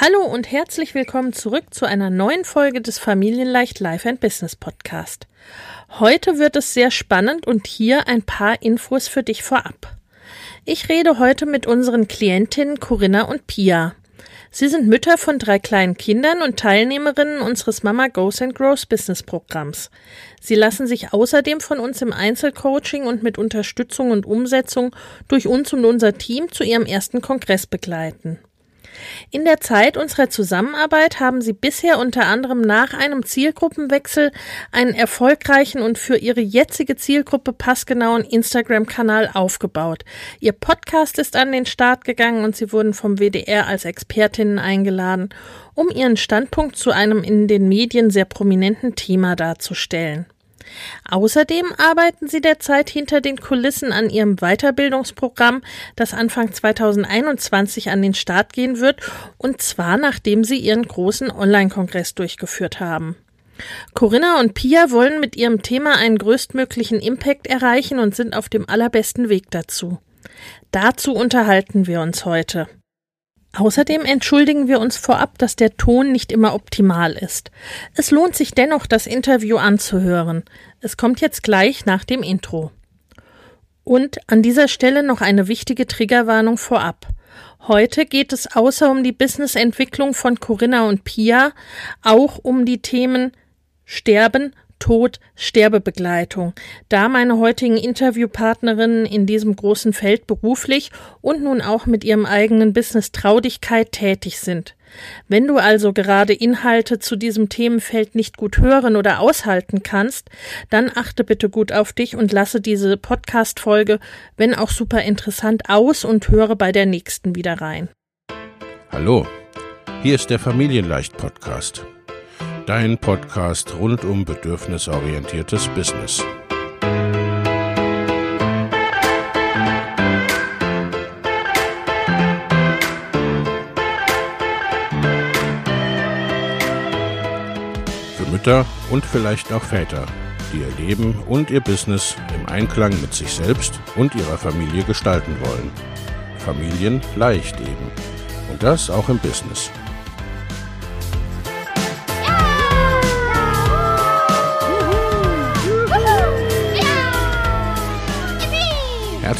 Hallo und herzlich willkommen zurück zu einer neuen Folge des Familienleicht Life and Business Podcast. Heute wird es sehr spannend und hier ein paar Infos für dich vorab. Ich rede heute mit unseren Klientinnen Corinna und Pia. Sie sind Mütter von drei kleinen Kindern und Teilnehmerinnen unseres Mama Goes and Grows Business Programms. Sie lassen sich außerdem von uns im Einzelcoaching und mit Unterstützung und Umsetzung durch uns und unser Team zu ihrem ersten Kongress begleiten. In der Zeit unserer Zusammenarbeit haben Sie bisher unter anderem nach einem Zielgruppenwechsel einen erfolgreichen und für Ihre jetzige Zielgruppe passgenauen Instagram-Kanal aufgebaut. Ihr Podcast ist an den Start gegangen und Sie wurden vom WDR als Expertinnen eingeladen, um Ihren Standpunkt zu einem in den Medien sehr prominenten Thema darzustellen. Außerdem arbeiten sie derzeit hinter den Kulissen an ihrem Weiterbildungsprogramm, das Anfang 2021 an den Start gehen wird, und zwar nachdem sie ihren großen Online-Kongress durchgeführt haben. Corinna und Pia wollen mit ihrem Thema einen größtmöglichen Impact erreichen und sind auf dem allerbesten Weg dazu. Dazu unterhalten wir uns heute. Außerdem entschuldigen wir uns vorab, dass der Ton nicht immer optimal ist. Es lohnt sich dennoch, das Interview anzuhören. Es kommt jetzt gleich nach dem Intro. Und an dieser Stelle noch eine wichtige Triggerwarnung vorab. Heute geht es außer um die Businessentwicklung von Corinna und Pia auch um die Themen Sterben, Tod, Sterbebegleitung, da meine heutigen Interviewpartnerinnen in diesem großen Feld beruflich und nun auch mit ihrem eigenen Business Traudigkeit tätig sind. Wenn du also gerade Inhalte zu diesem Themenfeld nicht gut hören oder aushalten kannst, dann achte bitte gut auf dich und lasse diese Podcast-Folge, wenn auch super interessant, aus und höre bei der nächsten wieder rein. Hallo, hier ist der Familienleicht Podcast dein Podcast rund um bedürfnisorientiertes Business. Für Mütter und vielleicht auch Väter, die ihr Leben und ihr Business im Einklang mit sich selbst und ihrer Familie gestalten wollen. Familien leicht eben. Und das auch im Business.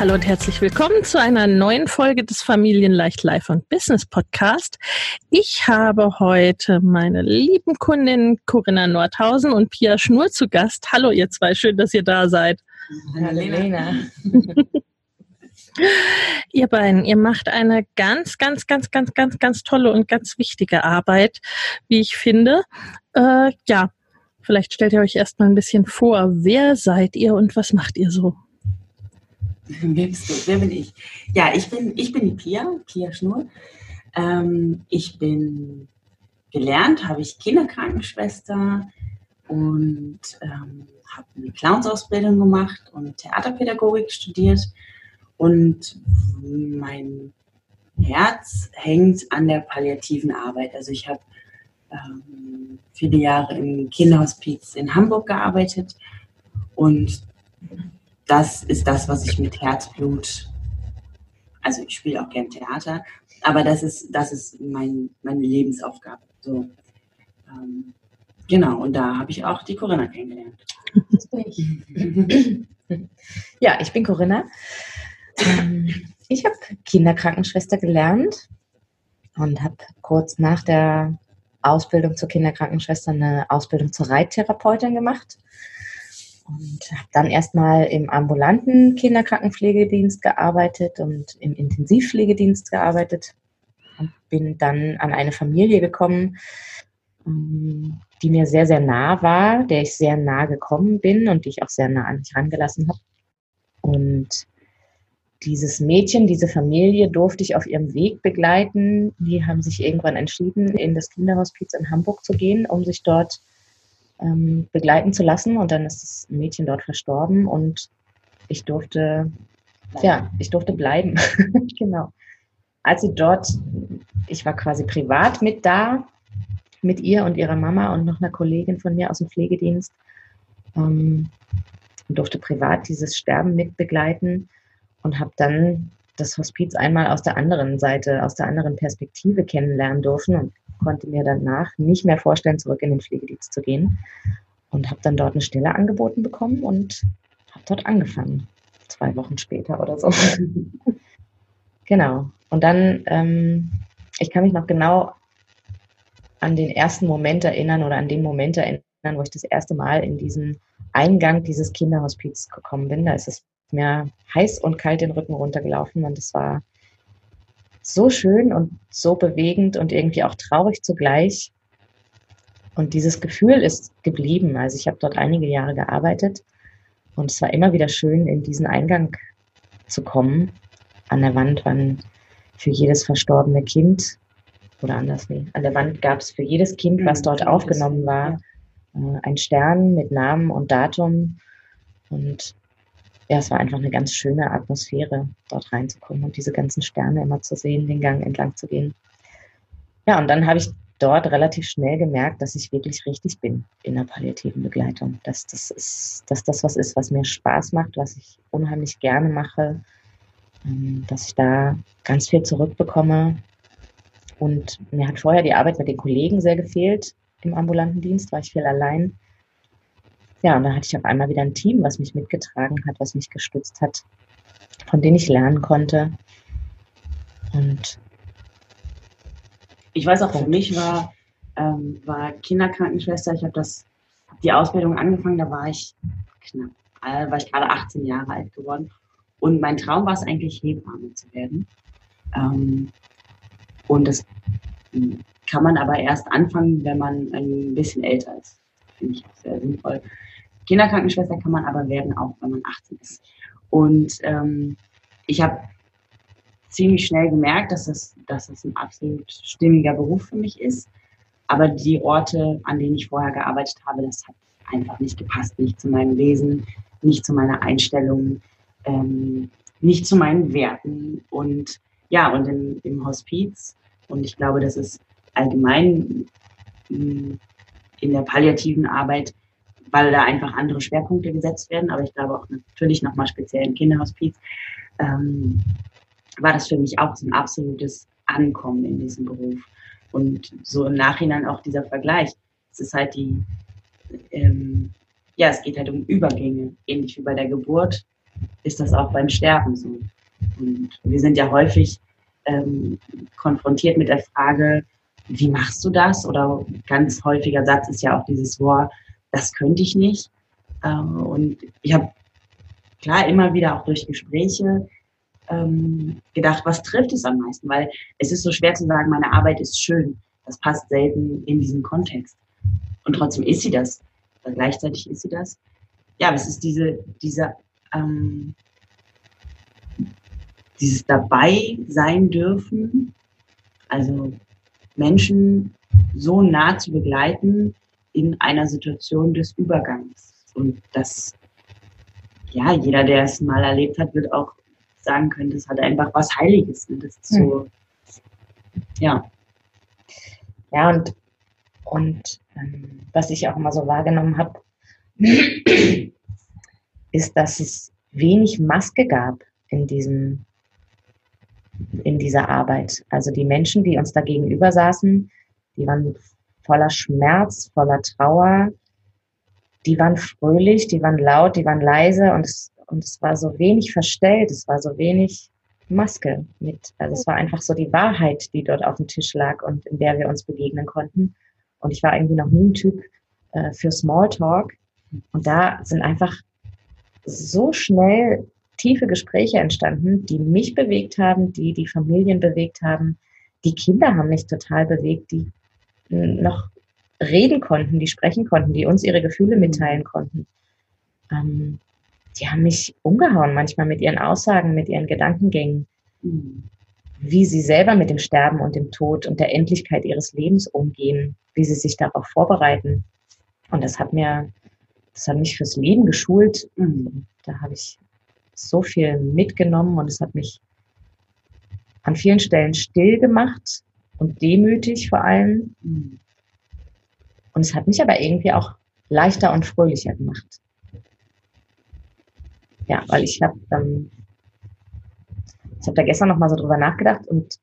Hallo und herzlich willkommen zu einer neuen Folge des Familienleicht Life und Business Podcast. Ich habe heute meine lieben Kundinnen Corinna Nordhausen und Pia Schnur zu Gast. Hallo ihr zwei, schön, dass ihr da seid. Hallo Lena. ihr beiden, ihr macht eine ganz, ganz, ganz, ganz, ganz, ganz tolle und ganz wichtige Arbeit, wie ich finde. Äh, ja, vielleicht stellt ihr euch erstmal ein bisschen vor. Wer seid ihr und was macht ihr so? Wer bist du? Wer bin ich? Ja, ich bin, ich bin die Pia, Pia Schnur. Ähm, ich bin gelernt, habe ich Kinderkrankenschwester und ähm, habe eine Clownsausbildung gemacht und Theaterpädagogik studiert. Und mein Herz hängt an der palliativen Arbeit. Also ich habe ähm, viele Jahre im Kinderhospiz in Hamburg gearbeitet und das ist das, was ich mit Herzblut, also ich spiele auch gern Theater, aber das ist, das ist mein, meine Lebensaufgabe. So, ähm, genau, und da habe ich auch die Corinna kennengelernt. Das bin ich. ja, ich bin Corinna. Ähm, ich habe Kinderkrankenschwester gelernt und habe kurz nach der Ausbildung zur Kinderkrankenschwester eine Ausbildung zur Reittherapeutin gemacht und habe dann erstmal im ambulanten Kinderkrankenpflegedienst gearbeitet und im Intensivpflegedienst gearbeitet und bin dann an eine Familie gekommen, ähm, die mir sehr, sehr nah war, der ich sehr nah gekommen bin und die ich auch sehr nah an mich rangelassen habe. Und dieses Mädchen, diese Familie durfte ich auf ihrem Weg begleiten. Die haben sich irgendwann entschieden, in das Kinderhospiz in Hamburg zu gehen, um sich dort ähm, begleiten zu lassen. Und dann ist das Mädchen dort verstorben und ich durfte, ja, ich durfte bleiben. genau. Als sie dort, ich war quasi privat mit da, mit ihr und ihrer Mama und noch einer Kollegin von mir aus dem Pflegedienst. Ähm, durfte privat dieses Sterben mitbegleiten und habe dann das Hospiz einmal aus der anderen Seite, aus der anderen Perspektive kennenlernen dürfen und konnte mir danach nicht mehr vorstellen, zurück in den Pflegedienst zu gehen. Und habe dann dort eine Stelle angeboten bekommen und habe dort angefangen. Zwei Wochen später oder so. genau. Und dann, ähm, ich kann mich noch genau an den ersten Moment erinnern oder an den Moment erinnern, wo ich das erste Mal in diesen Eingang dieses Kinderhospiz gekommen bin. Da ist es mir heiß und kalt den Rücken runtergelaufen und es war so schön und so bewegend und irgendwie auch traurig zugleich. Und dieses Gefühl ist geblieben. Also ich habe dort einige Jahre gearbeitet und es war immer wieder schön, in diesen Eingang zu kommen. An der Wand waren für jedes verstorbene Kind oder anders, nee, an der Wand gab es für jedes Kind, was mhm, dort aufgenommen war, äh, ein Stern mit Namen und Datum. Und ja, es war einfach eine ganz schöne Atmosphäre, dort reinzukommen und diese ganzen Sterne immer zu sehen, den Gang entlang zu gehen. Ja, und dann habe ich dort relativ schnell gemerkt, dass ich wirklich richtig bin in der palliativen Begleitung. Dass das, ist, dass das was ist, was mir Spaß macht, was ich unheimlich gerne mache, ähm, dass ich da ganz viel zurückbekomme. Und mir hat vorher die Arbeit mit den Kollegen sehr gefehlt im ambulanten Dienst, war ich viel allein. Ja, und da hatte ich auf einmal wieder ein Team, was mich mitgetragen hat, was mich gestützt hat, von denen ich lernen konnte. Und ich weiß auch, für mich war, ähm, war Kinderkrankenschwester, ich habe das die Ausbildung angefangen, da war ich knapp, äh, war ich gerade 18 Jahre alt geworden. Und mein Traum war es eigentlich, Hebamme zu werden. Ähm, und das kann man aber erst anfangen, wenn man ein bisschen älter ist. Finde ich auch sehr sinnvoll. Kinderkrankenschwester kann man aber werden, auch wenn man 18 ist. Und ähm, ich habe ziemlich schnell gemerkt, dass das, dass das ein absolut stimmiger Beruf für mich ist. Aber die Orte, an denen ich vorher gearbeitet habe, das hat einfach nicht gepasst. Nicht zu meinem Wesen, nicht zu meiner Einstellung, ähm, nicht zu meinen Werten. Und ja, und im, im Hospiz, und ich glaube, das ist allgemein hm, in der palliativen Arbeit weil da einfach andere Schwerpunkte gesetzt werden. Aber ich glaube auch natürlich nochmal speziell im Kinderhospiz ähm, war das für mich auch so ein absolutes Ankommen in diesem Beruf. Und so im Nachhinein auch dieser Vergleich. Es ist halt die, ähm, ja, es geht halt um Übergänge. Ähnlich wie bei der Geburt ist das auch beim Sterben so. Und wir sind ja häufig ähm, konfrontiert mit der Frage, wie machst du das? Oder ganz häufiger Satz ist ja auch dieses Wort, das könnte ich nicht. Ähm, und ich habe klar immer wieder auch durch Gespräche ähm, gedacht, was trifft es am meisten? Weil es ist so schwer zu sagen, meine Arbeit ist schön. Das passt selten in diesen Kontext. Und trotzdem ist sie das. Oder gleichzeitig ist sie das. Ja, es ist diese, diese, ähm, dieses dabei sein dürfen, also Menschen so nah zu begleiten, in einer Situation des Übergangs. Und das, ja, jeder, der es mal erlebt hat, wird auch sagen können, das hat einfach was Heiliges. Ne? Das ist so, hm. ja. Ja, und, und ähm, was ich auch immer so wahrgenommen habe, ist, dass es wenig Maske gab in diesem in dieser Arbeit. Also die Menschen, die uns da gegenüber saßen, die waren voller Schmerz, voller Trauer. Die waren fröhlich, die waren laut, die waren leise und es, und es war so wenig verstellt, es war so wenig Maske mit. Also es war einfach so die Wahrheit, die dort auf dem Tisch lag und in der wir uns begegnen konnten. Und ich war irgendwie noch nie ein Typ äh, für Smalltalk. Und da sind einfach so schnell tiefe Gespräche entstanden, die mich bewegt haben, die die Familien bewegt haben. Die Kinder haben mich total bewegt, die noch reden konnten, die sprechen konnten, die uns ihre Gefühle mhm. mitteilen konnten. Ähm, die haben mich umgehauen, manchmal mit ihren Aussagen, mit ihren Gedankengängen, mhm. wie sie selber mit dem Sterben und dem Tod und der Endlichkeit ihres Lebens umgehen, wie sie sich darauf vorbereiten. Und das hat mir, das hat mich fürs Leben geschult. Mhm. Da habe ich so viel mitgenommen und es hat mich an vielen Stellen still gemacht und demütig vor allem. Mhm. Und es hat mich aber irgendwie auch leichter und fröhlicher gemacht. Ja, weil ich habe ähm, ich habe da gestern noch mal so drüber nachgedacht und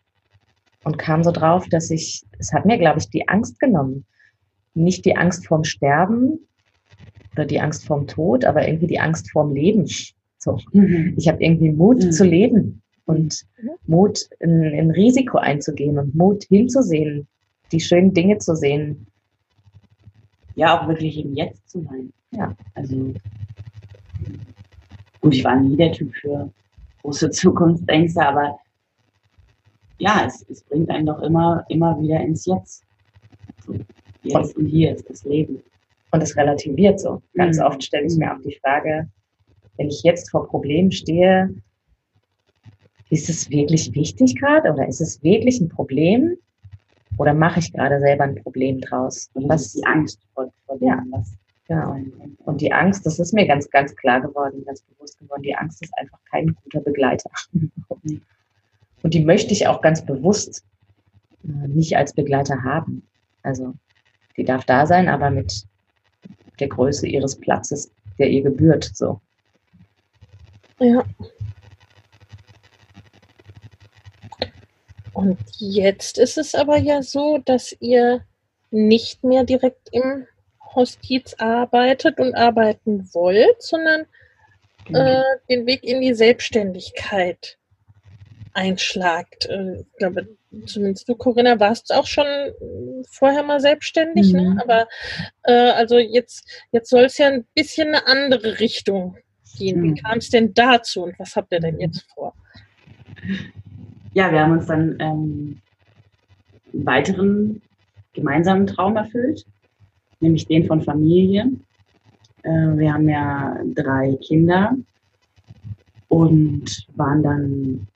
und kam so drauf, dass ich es hat mir glaube ich die Angst genommen, nicht die Angst vorm Sterben oder die Angst vorm Tod, aber irgendwie die Angst vorm Leben. So, Mhm. ich habe irgendwie Mut Mhm. zu leben und Mhm. Mut in, in Risiko einzugehen und Mut hinzusehen, die schönen Dinge zu sehen. Ja, auch wirklich im Jetzt zu sein. Ja. Also, und ich war nie der Typ für große Zukunftsängste, aber ja, es, es bringt einen doch immer, immer wieder ins Jetzt. So, jetzt und hier ist das Leben. Und es relativiert so. Ganz Mhm. oft stelle ich mir auch die Frage, wenn ich jetzt vor Problemen stehe, ist es wirklich wichtig gerade oder ist es wirklich ein Problem? Oder mache ich gerade selber ein Problem draus? Und das was, ist die Angst vor, vor dem, Ja. was genau. Und die Angst, das ist mir ganz, ganz klar geworden, ganz bewusst geworden, die Angst ist einfach kein guter Begleiter. Und die möchte ich auch ganz bewusst äh, nicht als Begleiter haben. Also die darf da sein, aber mit der Größe ihres Platzes, der ihr gebührt. So. Ja. Und jetzt ist es aber ja so, dass ihr nicht mehr direkt im Hospiz arbeitet und arbeiten wollt, sondern äh, den Weg in die Selbstständigkeit einschlagt. Äh, ich glaube, zumindest du, Corinna, warst auch schon vorher mal selbstständig, Mhm. ne? aber äh, also jetzt, jetzt soll es ja ein bisschen eine andere Richtung gehen. Wie Mhm. kam es denn dazu und was habt ihr denn jetzt vor? Ja, wir haben uns dann ähm, einen weiteren gemeinsamen Traum erfüllt, nämlich den von Familie. Äh, wir haben ja drei Kinder und waren dann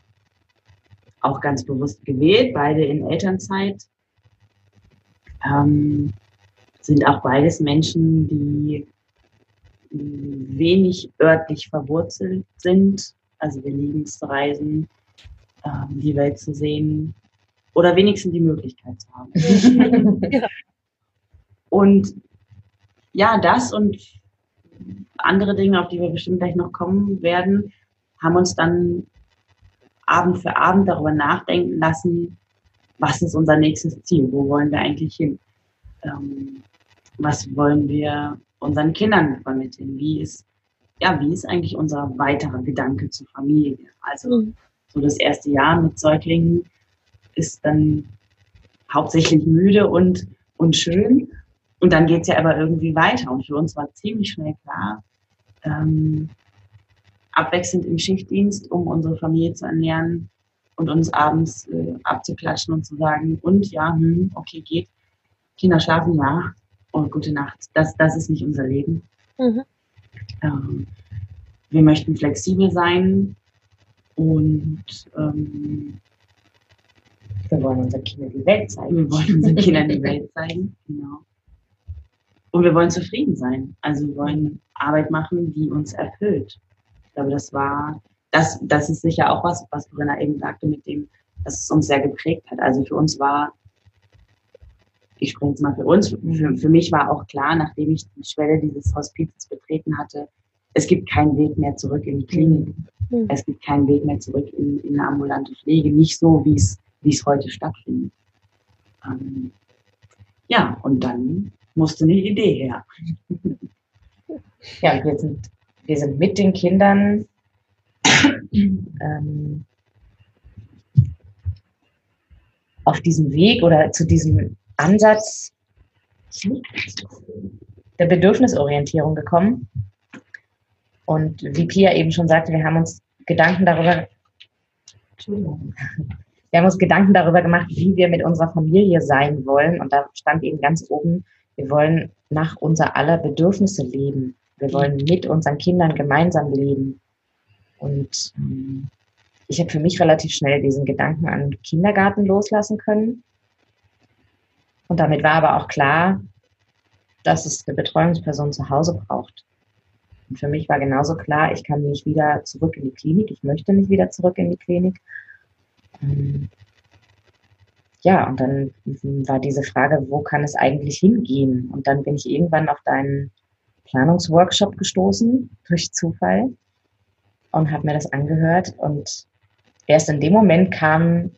auch ganz bewusst gewählt, beide in Elternzeit. Ähm, sind auch beides Menschen, die wenig örtlich verwurzelt sind. Also wir lieben es zu reisen, ähm, die Welt zu sehen oder wenigstens die Möglichkeit zu haben. Ja. Und ja, das und andere Dinge, auf die wir bestimmt gleich noch kommen werden, haben uns dann Abend für Abend darüber nachdenken lassen, was ist unser nächstes Ziel, wo wollen wir eigentlich hin, ähm, was wollen wir unseren Kindern vermitteln, wie ist, ja, wie ist eigentlich unser weiterer Gedanke zur Familie. Also Mhm. So das erste Jahr mit Säuglingen ist dann hauptsächlich müde und, und schön. Und dann geht's ja aber irgendwie weiter. Und für uns war ziemlich schnell klar, ähm, abwechselnd im Schichtdienst, um unsere Familie zu ernähren und uns abends äh, abzuklatschen und zu sagen, und ja, hm, okay, geht. Kinder schlafen, ja. Und gute Nacht. Das, das ist nicht unser Leben. Mhm. Ähm, wir möchten flexibel sein und ähm, Wir wollen unseren Kindern die Welt zeigen. wir wollen unseren Kindern die Welt zeigen. Genau. Und wir wollen zufrieden sein. Also wir wollen Arbeit machen, die uns erfüllt. Ich glaube, das war, das, das ist sicher auch was, was Corinna eben sagte, mit dem, dass es uns sehr geprägt hat. Also für uns war, ich spreche jetzt mal für uns, für, für mich war auch klar, nachdem ich die Schwelle dieses Hospizes betreten hatte, es gibt keinen Weg mehr zurück in die Klinik. Mhm. Es gibt keinen Weg mehr zurück in, in eine ambulante Pflege, nicht so, wie es, wie es heute stattfindet. Ähm, ja, und dann musste eine Idee her. Ja, und wir sind, wir sind mit den Kindern ähm, auf diesem Weg oder zu diesem Ansatz der Bedürfnisorientierung gekommen. Und wie Pia eben schon sagte, wir haben uns Gedanken darüber, Entschuldigung, wir haben uns Gedanken darüber gemacht, wie wir mit unserer Familie sein wollen. Und da stand eben ganz oben, wir wollen nach unser aller Bedürfnisse leben. Wir wollen mit unseren Kindern gemeinsam leben. Und ähm, ich habe für mich relativ schnell diesen Gedanken an Kindergarten loslassen können. Und damit war aber auch klar, dass es eine Betreuungsperson zu Hause braucht. Und für mich war genauso klar, ich kann nicht wieder zurück in die Klinik, ich möchte nicht wieder zurück in die Klinik. Ähm, ja, und dann war diese Frage, wo kann es eigentlich hingehen? Und dann bin ich irgendwann auf deinen Planungsworkshop gestoßen, durch Zufall, und habe mir das angehört. Und erst in dem Moment kam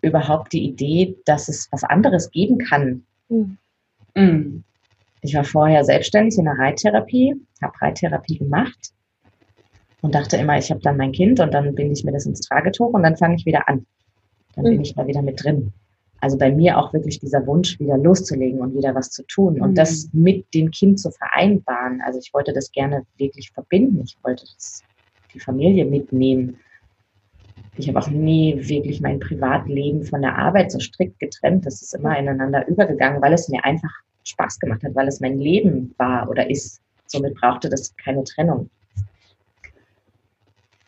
überhaupt die Idee, dass es was anderes geben kann. Mhm. Ich war vorher selbstständig in der Reittherapie, habe Reittherapie gemacht und dachte immer, ich habe dann mein Kind und dann bin ich mir das ins Tragetuch und dann fange ich wieder an. Dann mhm. bin ich da wieder mit drin. Also bei mir auch wirklich dieser Wunsch, wieder loszulegen und wieder was zu tun und mhm. das mit dem Kind zu vereinbaren. Also ich wollte das gerne wirklich verbinden. Ich wollte das, die Familie mitnehmen. Ich habe auch nie wirklich mein Privatleben von der Arbeit so strikt getrennt. Das ist immer ineinander übergegangen, weil es mir einfach Spaß gemacht hat, weil es mein Leben war oder ist. Somit brauchte das keine Trennung.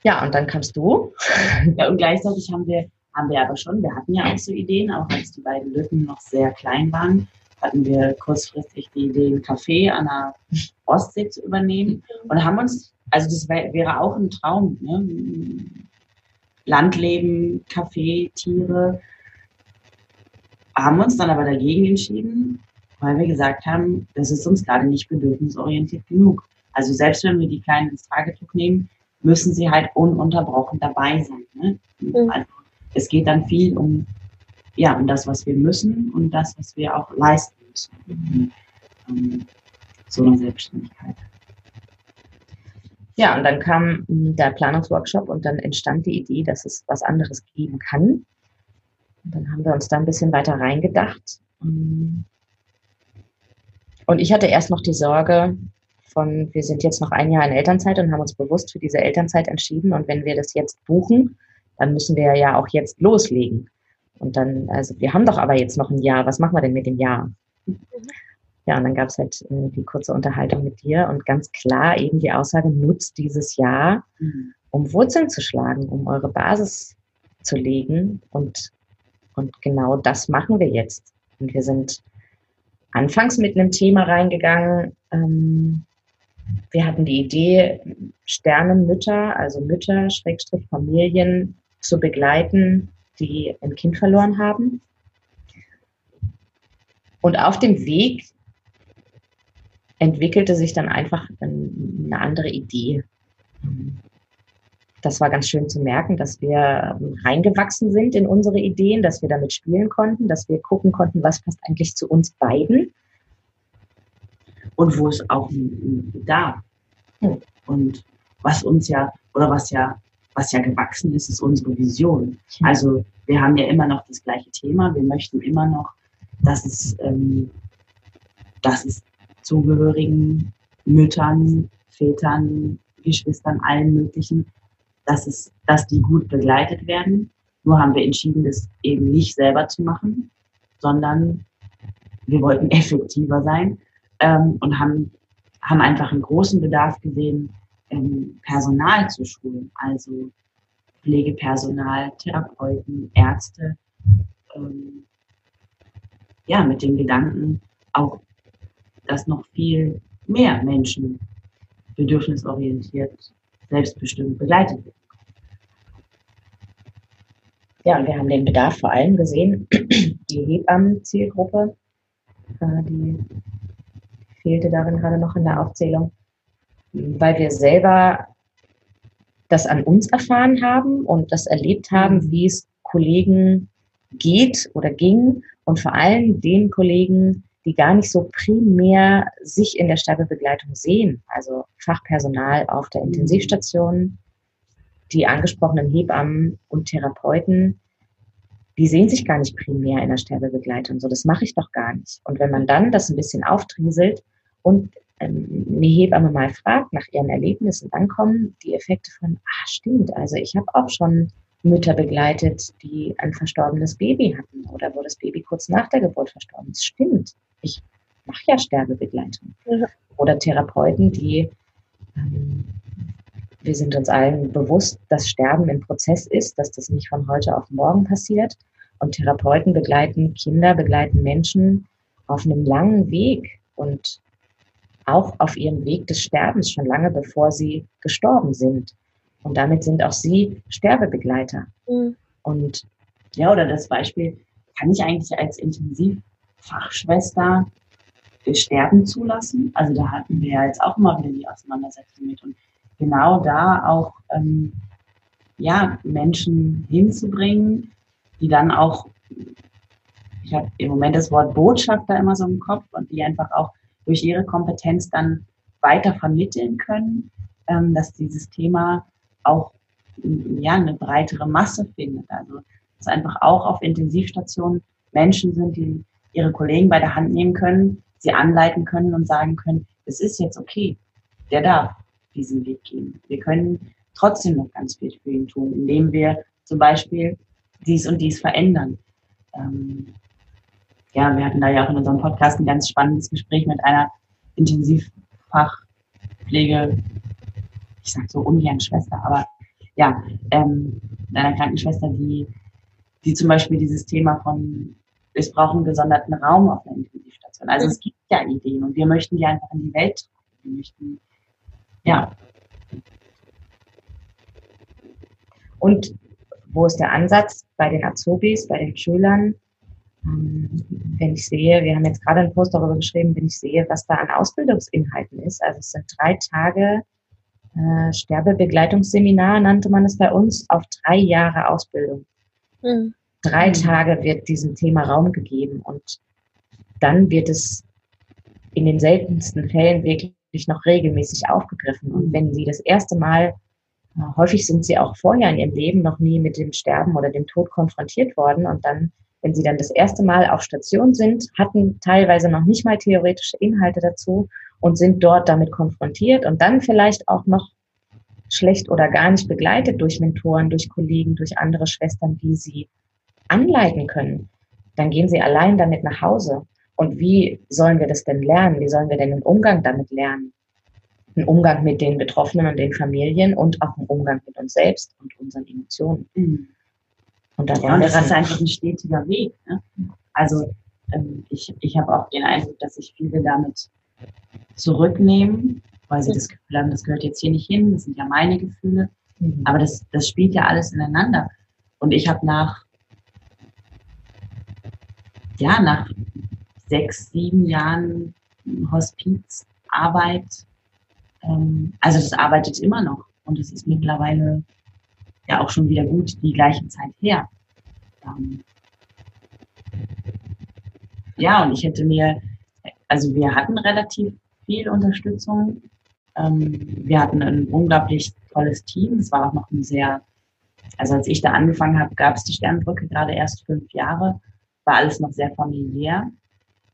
Ja, und dann kamst du. Ja, und gleichzeitig haben wir haben wir aber schon. Wir hatten ja auch so Ideen, auch als die beiden Lücken noch sehr klein waren, hatten wir kurzfristig die Idee, ein Café an der Ostsee zu übernehmen und haben uns, also das wär, wäre auch ein Traum, ne? Landleben, Kaffee, Tiere, haben uns dann aber dagegen entschieden, weil wir gesagt haben, das ist uns gerade nicht bedürfnisorientiert genug. Also selbst wenn wir die Kleinen ins Tragetuch nehmen, müssen sie halt ununterbrochen dabei sein. Ne? Mhm. Also es geht dann viel um, ja, um das, was wir müssen und das, was wir auch leisten müssen. Um, so eine Selbstständigkeit. Ja, und dann kam der Planungsworkshop und dann entstand die Idee, dass es was anderes geben kann. Und dann haben wir uns da ein bisschen weiter reingedacht. Und ich hatte erst noch die Sorge von, wir sind jetzt noch ein Jahr in Elternzeit und haben uns bewusst für diese Elternzeit entschieden. Und wenn wir das jetzt buchen, dann müssen wir ja auch jetzt loslegen. Und dann, also wir haben doch aber jetzt noch ein Jahr, was machen wir denn mit dem Jahr? Ja, und dann gab es halt äh, die kurze Unterhaltung mit dir und ganz klar eben die Aussage, nutzt dieses Jahr, um Wurzeln zu schlagen, um eure Basis zu legen. Und, und genau das machen wir jetzt. Und wir sind anfangs mit einem Thema reingegangen, ähm, wir hatten die Idee, Sternenmütter, also Mütter, Schrägstrich Familien zu begleiten, die ein Kind verloren haben. Und auf dem Weg entwickelte sich dann einfach eine andere Idee. Das war ganz schön zu merken, dass wir reingewachsen sind in unsere Ideen, dass wir damit spielen konnten, dass wir gucken konnten, was passt eigentlich zu uns beiden. Und wo es auch einen Bedarf. Und was uns ja, oder was ja was ja gewachsen ist, ist unsere Vision. Also wir haben ja immer noch das gleiche Thema. Wir möchten immer noch, dass es, ähm, dass es zugehörigen Müttern, Vätern, Geschwistern, allen möglichen, dass, es, dass die gut begleitet werden. Nur haben wir entschieden, das eben nicht selber zu machen, sondern wir wollten effektiver sein ähm, und haben, haben einfach einen großen Bedarf gesehen, ähm, Personal zu schulen, also Pflegepersonal, Therapeuten, Ärzte, ähm, ja, mit dem Gedanken auch, dass noch viel mehr Menschen bedürfnisorientiert, selbstbestimmt begleitet werden. Ja, und wir haben den Bedarf vor allem gesehen, die Hebammen-Zielgruppe, äh, die fehlte darin gerade noch in der Aufzählung, weil wir selber das an uns erfahren haben und das erlebt haben, mhm. wie es Kollegen geht oder ging und vor allem den Kollegen, die gar nicht so primär sich in der Sterbebegleitung sehen, also Fachpersonal auf der mhm. Intensivstation, die angesprochenen Hebammen und Therapeuten, die sehen sich gar nicht primär in der Sterbebegleitung. So, das mache ich doch gar nicht. Und wenn man dann das ein bisschen auftrieselt und ähm, eine Hebamme mal fragt nach ihren Erlebnissen, dann kommen die Effekte von, ah, stimmt, also ich habe auch schon Mütter begleitet, die ein verstorbenes Baby hatten oder wo das Baby kurz nach der Geburt verstorben ist. Stimmt, ich mache ja Sterbebegleitung. Ja. Oder Therapeuten, die, ähm, wir sind uns allen bewusst, dass Sterben ein Prozess ist, dass das nicht von heute auf morgen passiert. Und Therapeuten begleiten Kinder, begleiten Menschen auf einem langen Weg und auch auf ihrem Weg des Sterbens, schon lange bevor sie gestorben sind. Und damit sind auch sie Sterbebegleiter. Mhm. Und ja, oder das Beispiel, kann ich eigentlich als Intensivfachschwester Sterben zulassen? Also da hatten wir ja jetzt auch immer wieder die Auseinandersetzung mit. Und genau da auch ähm, ja, Menschen hinzubringen, die dann auch, ich habe im Moment das Wort Botschafter immer so im Kopf und die einfach auch durch ihre Kompetenz dann weiter vermitteln können, ähm, dass dieses Thema auch ja, eine breitere Masse findet. Also dass einfach auch auf Intensivstationen Menschen sind, die ihre Kollegen bei der Hand nehmen können, sie anleiten können und sagen können, es ist jetzt okay, der darf diesen Weg gehen. Wir können trotzdem noch ganz viel für ihn tun, indem wir zum Beispiel dies und dies verändern. Ähm, ja, wir hatten da ja auch in unserem Podcast ein ganz spannendes Gespräch mit einer Intensivfachpflege, ich sage so ungern Schwester, aber ja, ähm, einer Krankenschwester, die, die zum Beispiel dieses Thema von, es braucht einen gesonderten Raum auf der Intensivstation. Also es gibt ja Ideen und wir möchten die einfach in die Welt tragen. Wir möchten, ja, Und wo ist der Ansatz bei den Azubis, bei den Schülern? Ähm, wenn ich sehe, wir haben jetzt gerade einen Post darüber geschrieben, wenn ich sehe, was da an Ausbildungsinhalten ist. Also es sind drei Tage äh, Sterbebegleitungsseminar, nannte man es bei uns, auf drei Jahre Ausbildung. Mhm. Drei. Tage wird diesem Thema Raum gegeben und dann wird es in den seltensten Fällen wirklich noch regelmäßig aufgegriffen. Und wenn Sie das erste Mal Häufig sind sie auch vorher in ihrem Leben noch nie mit dem Sterben oder dem Tod konfrontiert worden und dann, wenn sie dann das erste Mal auf Station sind, hatten teilweise noch nicht mal theoretische Inhalte dazu und sind dort damit konfrontiert und dann vielleicht auch noch schlecht oder gar nicht begleitet durch Mentoren, durch Kollegen, durch andere Schwestern, die sie anleiten können, dann gehen sie allein damit nach Hause. Und wie sollen wir das denn lernen? Wie sollen wir denn den Umgang damit lernen? einen Umgang mit den Betroffenen und den Familien und auch einen Umgang mit uns selbst und unseren Emotionen. Mhm. Und da ja, und das ist einfach ein stetiger Weg. Ne? Also ähm, ich, ich habe auch den Eindruck, dass sich viele damit zurücknehmen, weil sie das Gefühl haben, das gehört jetzt hier nicht hin, das sind ja meine Gefühle. Mhm. Aber das, das spielt ja alles ineinander. Und ich habe nach, ja, nach sechs, sieben Jahren Hospizarbeit ähm, also das arbeitet immer noch und es ist mittlerweile ja auch schon wieder gut die gleiche Zeit her. Ähm, ja, und ich hätte mir, also wir hatten relativ viel Unterstützung. Ähm, wir hatten ein unglaublich tolles Team. Es war auch noch ein sehr, also als ich da angefangen habe, gab es die Sternbrücke gerade erst fünf Jahre, war alles noch sehr familiär.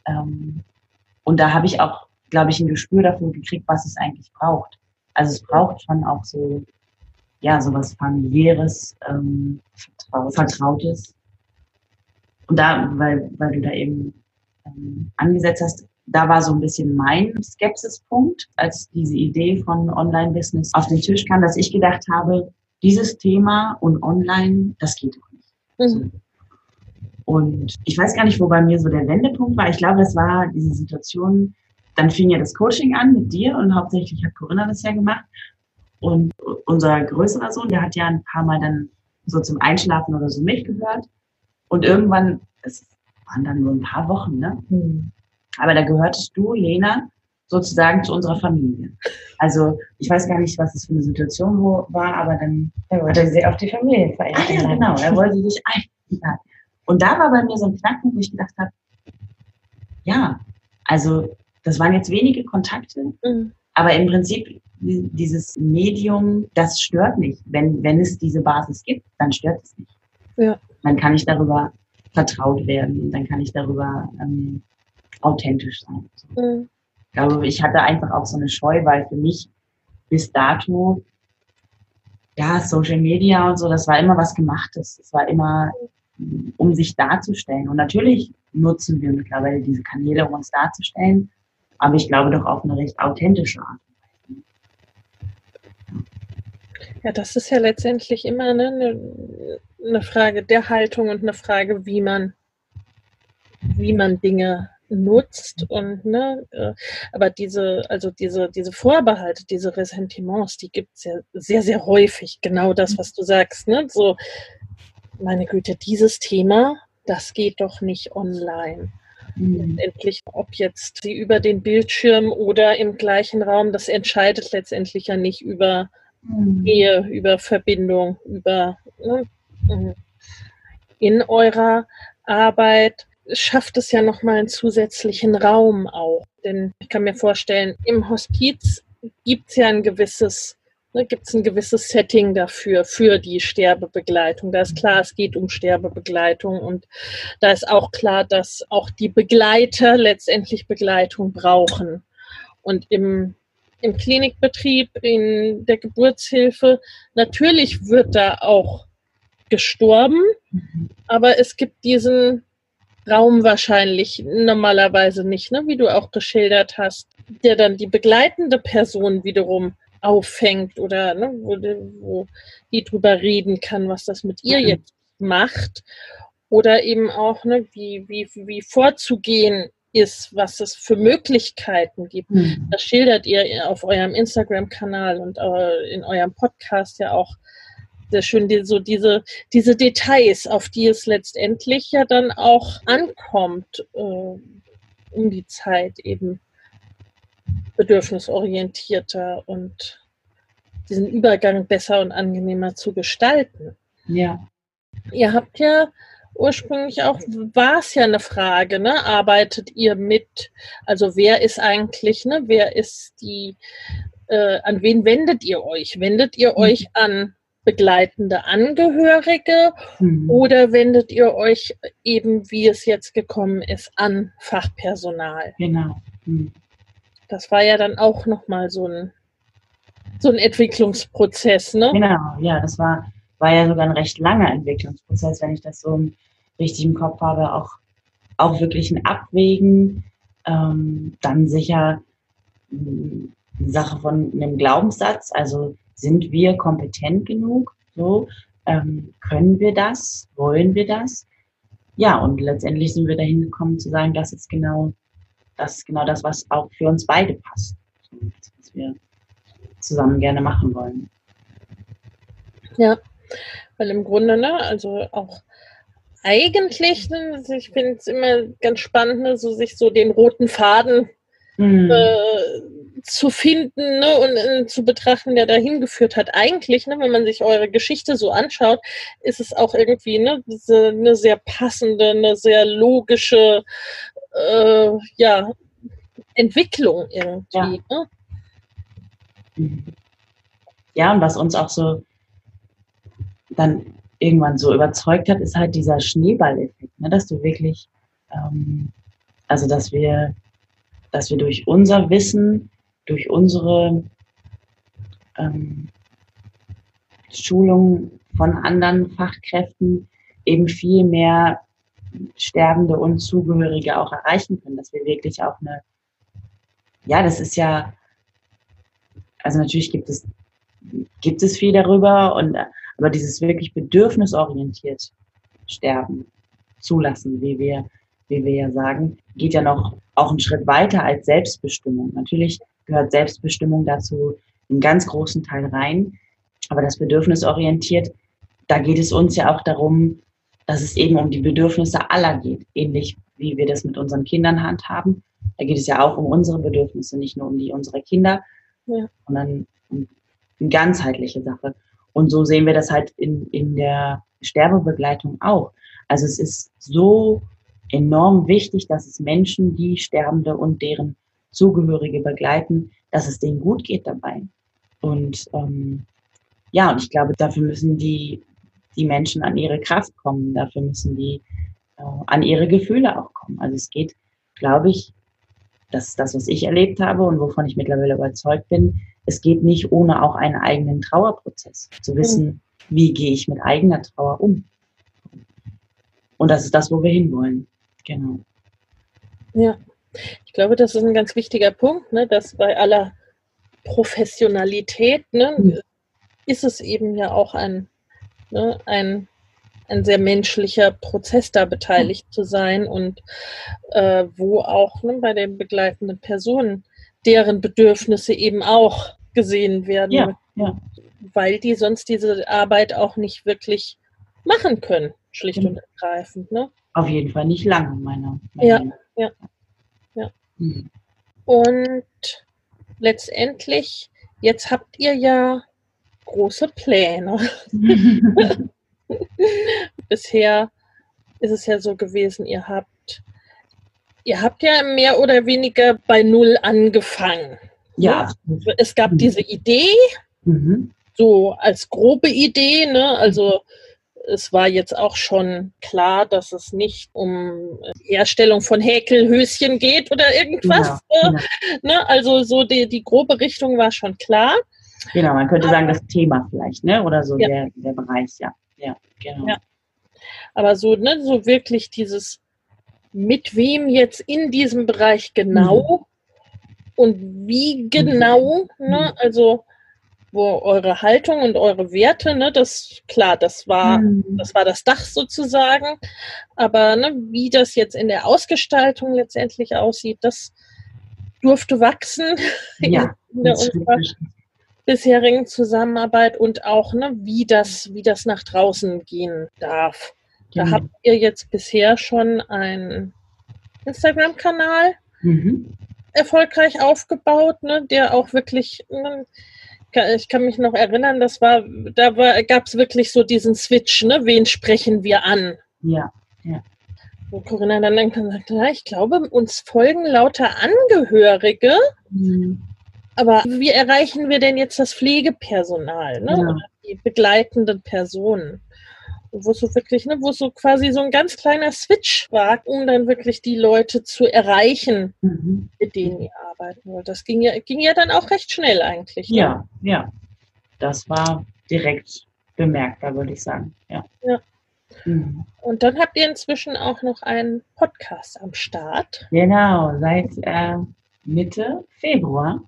Ähm, und da habe ich auch glaube ich, ein Gespür dafür gekriegt, was es eigentlich braucht. Also es braucht schon auch so, ja, sowas familiäres, ähm, Vertraut. Vertrautes. Und da, weil, weil du da eben ähm, angesetzt hast, da war so ein bisschen mein Skepsispunkt, als diese Idee von Online-Business auf den Tisch kam, dass ich gedacht habe, dieses Thema und Online, das geht doch nicht. Mhm. Und ich weiß gar nicht, wo bei mir so der Wendepunkt war. Ich glaube, das war diese Situation, dann fing ja das Coaching an mit dir und hauptsächlich hat Corinna das ja gemacht. Und unser größerer Sohn, der hat ja ein paar Mal dann so zum Einschlafen oder so mich gehört. Und irgendwann, es waren dann nur ein paar Wochen, ne? Mhm. Aber da gehörtest du, Lena, sozusagen zu unserer Familie. Also ich weiß gar nicht, was das für eine Situation war, aber dann er wollte sie auf die Familienfeier. Ah, ja, genau, er wollte sich einladen. Und da war bei mir so ein Knacken, wo ich gedacht habe, ja, also das waren jetzt wenige Kontakte, mhm. aber im Prinzip dieses Medium, das stört nicht. Wenn, wenn es diese Basis gibt, dann stört es nicht. Ja. Dann kann ich darüber vertraut werden, dann kann ich darüber ähm, authentisch sein. Mhm. Ich glaube, ich hatte einfach auch so eine Scheu, weil für mich bis dato, ja, Social Media und so, das war immer was Gemachtes. Es war immer, um sich darzustellen. Und natürlich nutzen wir mittlerweile diese Kanäle, um uns darzustellen aber ich glaube doch auf eine recht authentische Art. Ja, das ist ja letztendlich immer ne, eine, eine Frage der Haltung und eine Frage, wie man, wie man Dinge nutzt und ne, äh, aber diese, also diese, diese Vorbehalte, diese Ressentiments, die gibt es ja sehr, sehr häufig. Genau das, was du sagst, ne? So, meine Güte, dieses Thema, das geht doch nicht online. Mhm. Letztendlich, ob jetzt sie über den Bildschirm oder im gleichen Raum, das entscheidet letztendlich ja nicht über mhm. Ehe, über Verbindung, über ne, mhm. in eurer Arbeit schafft es ja nochmal einen zusätzlichen Raum auch. Denn ich kann mir vorstellen, im Hospiz gibt es ja ein gewisses, ne, gibt es ein gewisses Setting dafür, für die Sterbebegleitung. Da ist klar, es geht um Sterbebegleitung und da ist auch klar, dass auch die Begleiter letztendlich Begleitung brauchen. Und im, im Klinikbetrieb, in der Geburtshilfe, natürlich wird da auch gestorben, aber es gibt diesen Raum wahrscheinlich normalerweise nicht, ne? wie du auch geschildert hast, der dann die begleitende Person wiederum auffängt oder ne, wo, wo die drüber reden kann, was das mit ihr mhm. jetzt macht. Oder eben auch, ne, wie, wie, wie vorzugehen ist, was es für Möglichkeiten gibt. Mhm. Das schildert ihr auf eurem Instagram-Kanal und äh, in eurem Podcast ja auch sehr schön, die, so diese, diese Details, auf die es letztendlich ja dann auch ankommt, äh, um die Zeit eben bedürfnisorientierter und diesen Übergang besser und angenehmer zu gestalten. Ja. Ihr habt ja ursprünglich auch, war es ja eine Frage, ne? Arbeitet ihr mit, also wer ist eigentlich, ne, wer ist die, äh, an wen wendet ihr euch? Wendet ihr mhm. euch an begleitende Angehörige mhm. oder wendet ihr euch eben, wie es jetzt gekommen ist, an Fachpersonal? Genau. Mhm. Das war ja dann auch nochmal so ein, so ein Entwicklungsprozess, ne? Genau, ja, das war, war ja sogar ein recht langer Entwicklungsprozess, wenn ich das so richtig im Kopf habe, auch, auch wirklich ein Abwägen, ähm, dann sicher eine Sache von einem Glaubenssatz, also sind wir kompetent genug? So, ähm, können wir das? Wollen wir das? Ja, und letztendlich sind wir dahin gekommen zu sagen, das ist genau, das ist genau das, was auch für uns beide passt. Was wir zusammen gerne machen wollen. Ja, weil im Grunde, ne, also auch eigentlich, ne, ich finde es immer ganz spannend, ne, so sich so den roten Faden mhm. äh, zu finden ne, und äh, zu betrachten, der dahin geführt hat. Eigentlich, ne, wenn man sich eure Geschichte so anschaut, ist es auch irgendwie ne, diese, eine sehr passende, eine sehr logische äh, ja, Entwicklung irgendwie. Ja. Ne? ja, und was uns auch so dann irgendwann so überzeugt hat, ist halt dieser Schneeballeffekt, ne, dass du wirklich, ähm, also dass wir, dass wir durch unser Wissen durch unsere ähm, Schulung von anderen Fachkräften eben viel mehr Sterbende und Zugehörige auch erreichen können, dass wir wirklich auch eine, ja, das ist ja, also natürlich gibt es, gibt es viel darüber und, aber dieses wirklich bedürfnisorientiert Sterben zulassen, wie wir, wie wir ja sagen, geht ja noch auch einen Schritt weiter als Selbstbestimmung. Natürlich gehört Selbstbestimmung dazu einen ganz großen Teil rein. Aber das Bedürfnisorientiert, da geht es uns ja auch darum, dass es eben um die Bedürfnisse aller geht, ähnlich wie wir das mit unseren Kindern handhaben. Da geht es ja auch um unsere Bedürfnisse, nicht nur um die unserer Kinder, ja. sondern um eine ganzheitliche Sache. Und so sehen wir das halt in, in der Sterbebegleitung auch. Also es ist so enorm wichtig, dass es Menschen, die Sterbende und deren Zugehörige begleiten, dass es denen gut geht dabei. Und ähm, ja, und ich glaube, dafür müssen die, die Menschen an ihre Kraft kommen, dafür müssen die äh, an ihre Gefühle auch kommen. Also es geht, glaube ich, das ist das, was ich erlebt habe und wovon ich mittlerweile überzeugt bin, es geht nicht ohne auch einen eigenen Trauerprozess. Zu wissen, mhm. wie gehe ich mit eigener Trauer um. Und das ist das, wo wir hinwollen. Genau. Ja. Ich glaube, das ist ein ganz wichtiger Punkt, ne, dass bei aller Professionalität ne, mhm. ist es eben ja auch ein, ne, ein ein sehr menschlicher Prozess da beteiligt zu sein und äh, wo auch ne, bei den begleitenden Personen deren Bedürfnisse eben auch gesehen werden, Ja, ja. weil die sonst diese Arbeit auch nicht wirklich machen können, schlicht Mhm. und ergreifend. Ne? Auf jeden Fall nicht lange, meiner meiner Ja, Meinung. ja, ja. Mhm. Und letztendlich, jetzt habt ihr ja große Pläne. Bisher ist es ja so gewesen, ihr habt, ihr habt ja mehr oder weniger bei Null angefangen. ja, absolut. Es gab Mhm. diese Idee, Mhm. so als grobe Idee, ne? Also es war jetzt auch schon klar, dass es nicht um Herstellung von Häkelhöschen geht oder irgendwas. Genau, äh, genau. Ne? Also so die, die grobe Richtung war schon klar. Genau, man könnte sagen, das Thema vielleicht, ne? Oder so Ja. der, der Bereich, ja. Ja, genau. Ja. Aber so, ne, so wirklich dieses, mit wem jetzt in diesem Bereich genau und wie genau, ne, also wo eure Haltung und eure Werte, ne, das, klar, das war, Mhm. das war das Dach sozusagen. Aber ne, wie das jetzt in der Ausgestaltung letztendlich aussieht, das durfte wachsen Ja, in der Schritt unserer. Bisherigen Zusammenarbeit und auch, ne, wie das, wie das nach draußen gehen darf. Da Genau. habt ihr jetzt bisher schon einen Instagram-Kanal Mhm. erfolgreich aufgebaut, ne, der auch wirklich, ne, ich kann mich noch erinnern, das war, da war, gab es wirklich so diesen Switch, ne, wen sprechen wir an? Ja, Wo Corinna dann dann gesagt hat, ja, ich glaube, uns folgen lauter Angehörige, Mhm. Aber wie erreichen wir denn jetzt das Pflegepersonal, ne, Ja. die begleitenden Personen? wo so wirklich, ne, wo so quasi so ein ganz kleiner Switch war, um dann wirklich die Leute zu erreichen, Mhm. mit denen ihr arbeiten wollt. Das ging ja, ging ja dann auch recht schnell eigentlich. Ne? Ja, ja. Das war direkt bemerkbar, würde ich sagen. Ja. Ja. Mhm. Und dann habt ihr inzwischen auch noch einen Podcast am Start. Genau, seit äh, Mitte Februar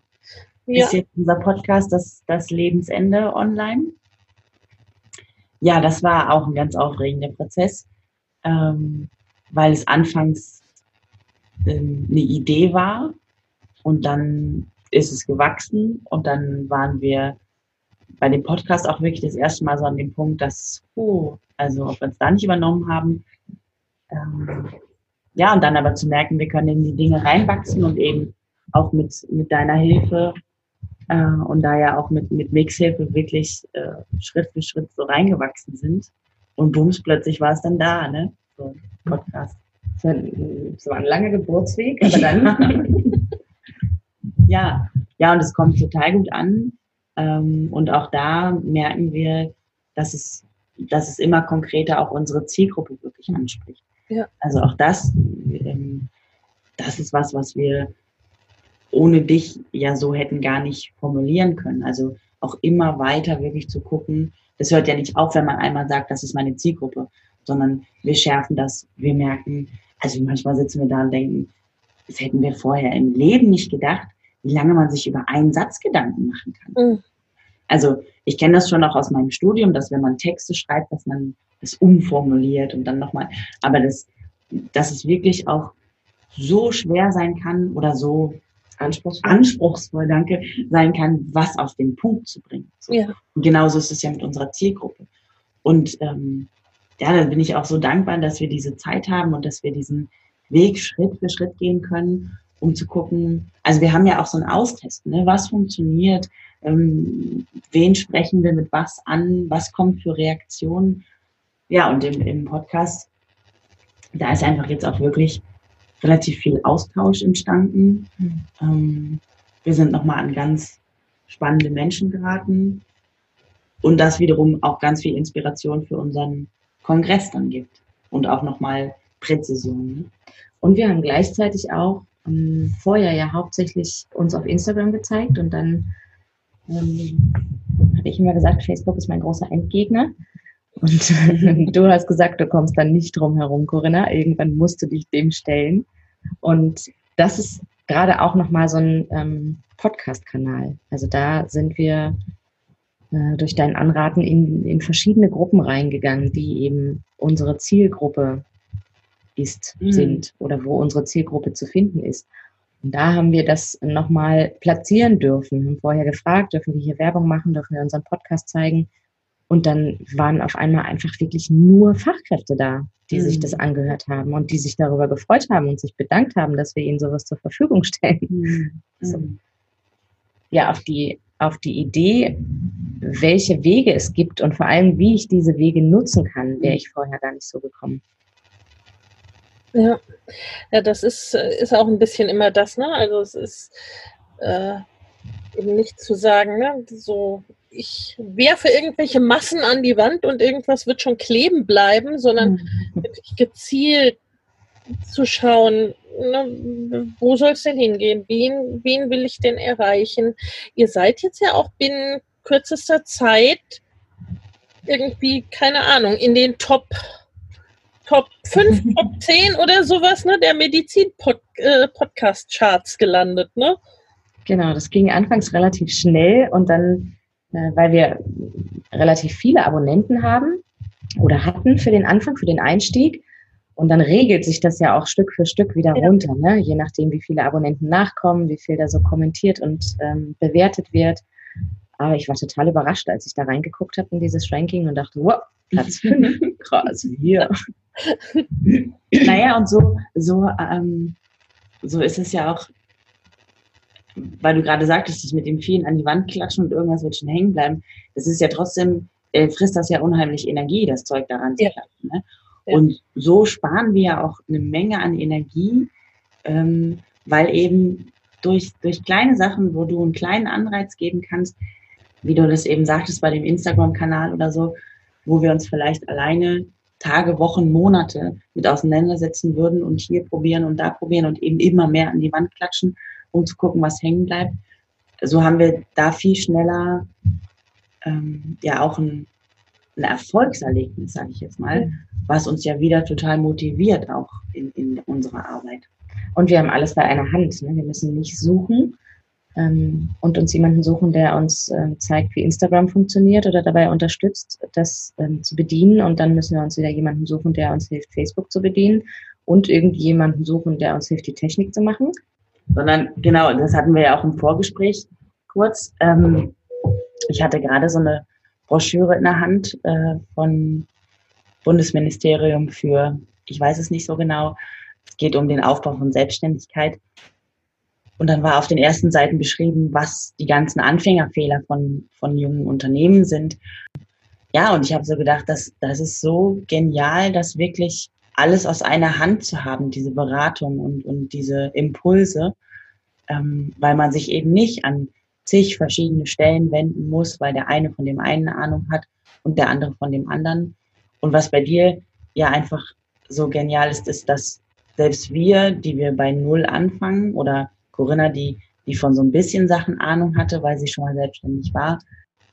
Ja, ist jetzt unser Podcast das, das Lebensende online. Ja, das war auch ein ganz aufregender Prozess, ähm, weil es anfangs ähm, eine Idee war und dann ist es gewachsen und dann waren wir bei dem Podcast auch wirklich das erste Mal so an dem Punkt, dass, oh, also ob wir es da nicht übernommen haben. Ähm, ja, und dann aber zu merken, wir können in die Dinge reinwachsen und eben auch mit, mit deiner Hilfe äh, und da ja auch mit, mit Mixhilfe wirklich äh, Schritt für Schritt so reingewachsen sind. Und bums, plötzlich war es dann da, ne? So, Podcast. Es war, war ein langer Geburtsweg, aber dann. Ja, ja, und es kommt total gut an. Ähm, und auch da merken wir, dass es, dass es immer konkreter auch unsere Zielgruppe wirklich anspricht. Ja. Also auch das, ähm, das ist was, was wir ohne dich ja so hätten gar nicht formulieren können. Also auch immer weiter wirklich zu gucken. Das hört ja nicht auf, wenn man einmal sagt, das ist meine Zielgruppe, sondern wir schärfen das, wir merken, also manchmal sitzen wir da und denken, das hätten wir vorher im Leben nicht gedacht, wie lange man sich über einen Satz Gedanken machen kann. Mhm. Also ich kenne das schon auch aus meinem Studium, dass wenn man Texte schreibt, dass man das umformuliert und dann nochmal, aber das, dass es wirklich auch so schwer sein kann oder so Anspruchsvoll. anspruchsvoll, danke, sein kann, was auf den Punkt zu bringen. So. ja, Und genauso ist es ja mit unserer Zielgruppe. Und ähm, ja, da bin ich auch so dankbar, dass wir diese Zeit haben und dass wir diesen Weg Schritt für Schritt gehen können, um zu gucken. Also wir haben ja auch so ein Austesten, ne? was funktioniert, ähm, wen sprechen wir mit was an, was kommt für Reaktionen. Ja, und im, im Podcast, da ist einfach jetzt auch wirklich relativ viel Austausch entstanden. Mhm. Ähm, wir sind nochmal an ganz spannende Menschen geraten und das wiederum auch ganz viel Inspiration für unseren Kongress dann gibt und auch nochmal Präzision. Ne? Und wir haben gleichzeitig auch ähm, vorher ja hauptsächlich uns auf Instagram gezeigt und dann ähm, habe ich immer gesagt, Facebook ist mein großer Endgegner. Und du hast gesagt, du kommst dann nicht drum herum, Corinna. Irgendwann musst du dich dem stellen. Und das ist gerade auch nochmal so ein ähm, Podcast-Kanal. Also da sind wir äh, durch dein Anraten in, in verschiedene Gruppen reingegangen, die eben unsere Zielgruppe ist, mhm. sind oder wo unsere Zielgruppe zu finden ist. Und da haben wir das nochmal platzieren dürfen, haben vorher gefragt, dürfen wir hier Werbung machen, dürfen wir unseren Podcast zeigen. Und dann waren auf einmal einfach wirklich nur Fachkräfte da, die mhm. sich das angehört haben und die sich darüber gefreut haben und sich bedankt haben, dass wir ihnen sowas zur Verfügung stellen. Mhm. So. Ja, auf die, auf die Idee, welche Wege es gibt und vor allem, wie ich diese Wege nutzen kann, wäre ich vorher gar nicht so gekommen. Ja, ja das ist, ist auch ein bisschen immer das, ne? Also es ist äh, eben nicht zu sagen, ne? so ich werfe irgendwelche Massen an die Wand und irgendwas wird schon kleben bleiben, sondern mhm. wirklich gezielt zu schauen, ne, wo soll es denn hingehen? Wen, wen will ich denn erreichen? Ihr seid jetzt ja auch binnen kürzester Zeit irgendwie, keine Ahnung, in den Top, Top 5, Top 10 oder sowas, ne, der Medizin-Podcast-Charts äh, gelandet, ne? Genau, das ging anfangs relativ schnell und dann, weil wir relativ viele Abonnenten haben oder hatten für den Anfang, für den Einstieg, und dann regelt sich das ja auch Stück für Stück wieder ja. runter, ne? je nachdem, wie viele Abonnenten nachkommen, wie viel da so kommentiert und ähm, bewertet wird. Aber ich war total überrascht, als ich da reingeguckt habe in dieses Ranking und dachte, wow, Platz 5, krass, hier. naja, und so, so, ähm, so ist es ja auch, weil du gerade sagtest, das mit dem vielen an die Wand klatschen und irgendwas wird schon hängen bleiben. Das ist ja trotzdem, äh, frisst das ja unheimlich Energie, das Zeug daran zu klatschen. Ne? Ja. Und so sparen wir ja auch eine Menge an Energie, ähm, weil eben durch, durch kleine Sachen, wo du einen kleinen Anreiz geben kannst, wie du das eben sagtest bei dem Instagram-Kanal oder so, wo wir uns vielleicht alleine Tage, Wochen, Monate mit auseinandersetzen würden und hier probieren und da probieren und eben immer mehr an die Wand klatschen, um zu gucken, was hängen bleibt. So haben wir da viel schneller ähm, ja auch ein, ein Erfolgserlebnis, sage ich jetzt mal, was uns ja wieder total motiviert auch in, in unserer Arbeit. Und wir haben alles bei einer Hand. Ne? Wir müssen nicht suchen, ähm, und uns jemanden suchen, der uns äh, zeigt, wie Instagram funktioniert oder dabei unterstützt, das ähm, zu bedienen. Und dann müssen wir uns wieder jemanden suchen, der uns hilft, Facebook zu bedienen und irgendjemanden suchen, der uns hilft, die Technik zu machen. Sondern genau, das hatten wir ja auch im Vorgespräch kurz. Ähm, ich hatte gerade so eine Broschüre in der Hand äh, von Bundesministerium für, ich weiß es nicht so genau, es geht um den Aufbau von Selbstständigkeit. Und dann war auf den ersten Seiten beschrieben, was die ganzen Anfängerfehler von, von jungen Unternehmen sind. Ja, und ich habe so gedacht, das, das ist so genial, das wirklich alles aus einer Hand zu haben, diese Beratung und, und diese Impulse, ähm, weil man sich eben nicht an zig verschiedene Stellen wenden muss, weil der eine von dem einen eine Ahnung hat und der andere von dem anderen. Und was bei dir ja einfach so genial ist, ist, dass selbst wir, die wir bei Null anfangen oder Corinna, die, die von so ein bisschen Sachen Ahnung hatte, weil sie schon mal selbstständig war,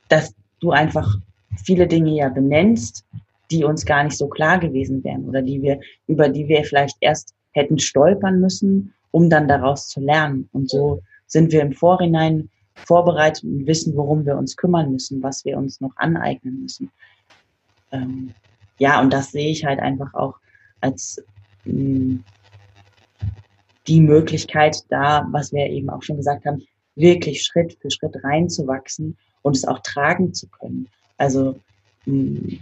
dass du einfach viele Dinge ja benennst, die uns gar nicht so klar gewesen wären oder die wir, über die wir vielleicht erst hätten stolpern müssen, um dann daraus zu lernen. Und so sind wir im Vorhinein vorbereitet und wissen, worum wir uns kümmern müssen, was wir uns noch aneignen müssen. Ähm, ja, und das sehe ich halt einfach auch als mh, mm, die Möglichkeit da, was wir eben auch schon gesagt haben, wirklich Schritt für Schritt reinzuwachsen und es auch tragen zu können. Also mh,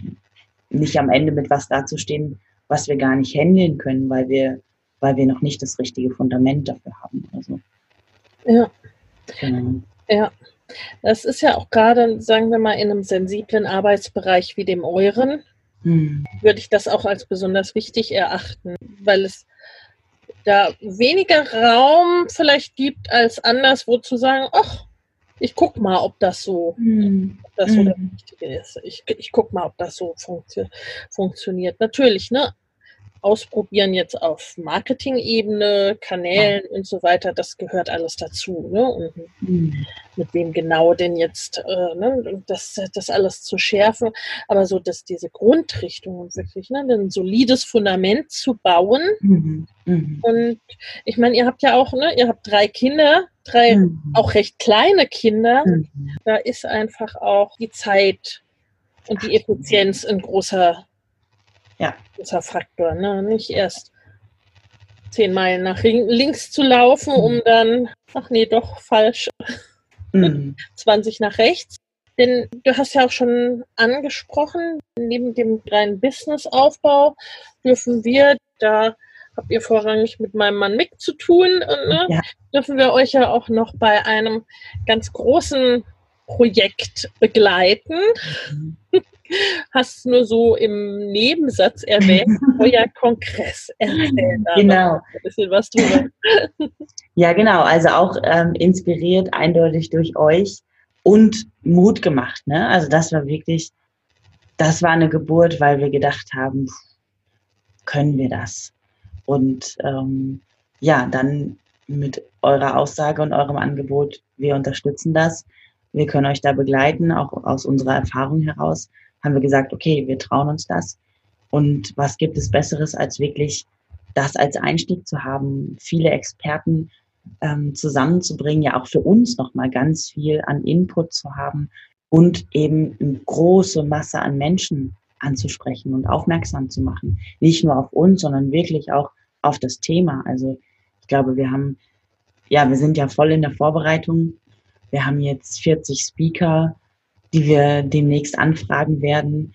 nicht am Ende mit was dazustehen, was wir gar nicht handeln können, weil wir, weil wir noch nicht das richtige Fundament dafür haben. Also, ja. Genau. Ja. Das ist ja auch gerade, sagen wir mal, in einem sensiblen Arbeitsbereich wie dem euren, hm. würde ich das auch als besonders wichtig erachten, weil es da weniger Raum vielleicht gibt als anderswo zu sagen, ach, ich guck mal, ob das so, mm. ob das so mm. das Richtige ist. Ich, ich guck mal, ob das so funktio funktioniert. Natürlich, ne? Ausprobieren jetzt auf Marketing-Ebene, Kanälen und so weiter, das gehört alles dazu. Ne? Und mhm. mit wem genau denn jetzt äh, ne? das, das alles zu schärfen. Aber so, dass diese Grundrichtung wirklich, ne? ein solides Fundament zu bauen. Mhm. Mhm. Und ich meine, ihr habt ja auch, ne? ihr habt drei Kinder, drei mhm. auch recht kleine Kinder. Mhm. Da ist einfach auch die Zeit und die Effizienz ein großer ja. großer Faktor. Ne? Nicht erst zehn Meilen nach links zu laufen, um dann, ach nee, doch falsch, mhm. 20 nach rechts. Denn du hast ja auch schon angesprochen, neben dem reinen Businessaufbau dürfen wir, da habt ihr vorrangig mit meinem Mann Mick zu tun, ne? ja. dürfen wir euch ja auch noch bei einem ganz großen Projekt begleiten. Mhm hast nur so im Nebensatz erwähnt, euer Kongress. Erzähl da genau. ein bisschen was drüber. Ja, genau. Also auch ähm, inspiriert eindeutig durch euch und Mut gemacht. Ne? Also das war wirklich, das war eine Geburt, weil wir gedacht haben, können wir das? Und ähm, ja, dann mit eurer Aussage und eurem Angebot, wir unterstützen das. Wir können euch da begleiten, auch aus unserer Erfahrung heraus haben wir gesagt, okay, wir trauen uns das. Und was gibt es Besseres, als wirklich das als Einstieg zu haben, viele Experten ähm, zusammenzubringen, ja auch für uns nochmal ganz viel an Input zu haben und eben eine große Masse an Menschen anzusprechen und aufmerksam zu machen. Nicht nur auf uns, sondern wirklich auch auf das Thema. Also ich glaube, wir haben, ja, wir sind ja voll in der Vorbereitung. Wir haben jetzt 40 Speaker, die wir demnächst anfragen werden,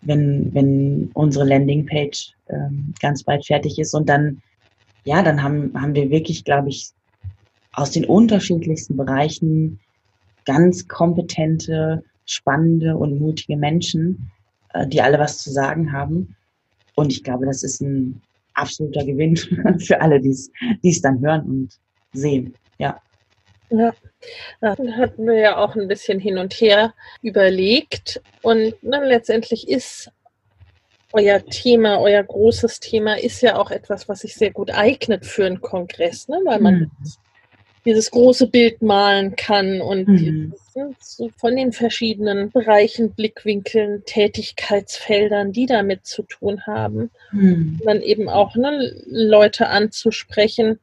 wenn, wenn unsere Landingpage ähm, ganz bald fertig ist. Und dann, ja, dann haben, haben wir wirklich, glaube ich, aus den unterschiedlichsten Bereichen ganz kompetente, spannende und mutige Menschen, äh, die alle was zu sagen haben. Und ich glaube, das ist ein absoluter Gewinn für alle, die es dann hören und sehen. Ja. Ja, da hatten wir ja auch ein bisschen hin und her überlegt. Und ne, letztendlich ist euer Thema, euer großes Thema ist ja auch etwas, was sich sehr gut eignet für einen Kongress, ne? weil man mhm. dieses große Bild malen kann und mhm. ne, von den verschiedenen Bereichen, Blickwinkeln, Tätigkeitsfeldern, die damit zu tun haben, mhm. dann eben auch ne, Leute anzusprechen,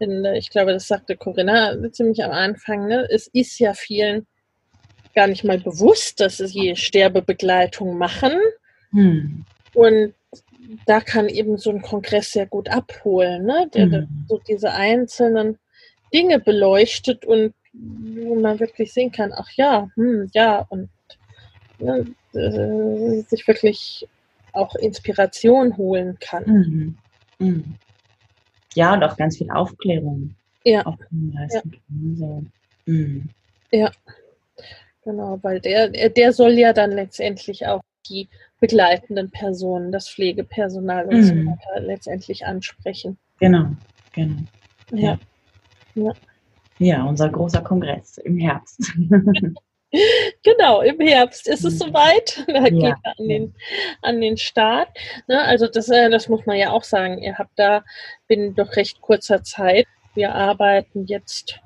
äh, ich glaube, das sagte Corinna ziemlich am Anfang, ne? es ist ja vielen gar nicht mal bewusst, dass sie Sterbebegleitung machen. Hm. Und da kann eben so ein Kongress sehr gut abholen, ne? der hm. so diese einzelnen Dinge beleuchtet und wo man wirklich sehen kann, ach ja, hm, ja, und ne, äh, sich wirklich auch Inspiration holen kann. Mhm. Mhm ja, und auch ganz viel Aufklärung. Ja. Auch ja. So. Mhm. ja. Genau, weil der, der soll ja dann letztendlich auch die begleitenden Personen, das Pflegepersonal und mhm. so weiter letztendlich ansprechen. Genau, genau. Ja. Ja, ja unser großer Kongress im Herbst. Genau, im Herbst ist es soweit. Da geht ja. er an den, an den Start. Ne, also das, äh, das muss man ja auch sagen. Ihr habt da binnen doch recht kurzer Zeit. Wir arbeiten jetzt,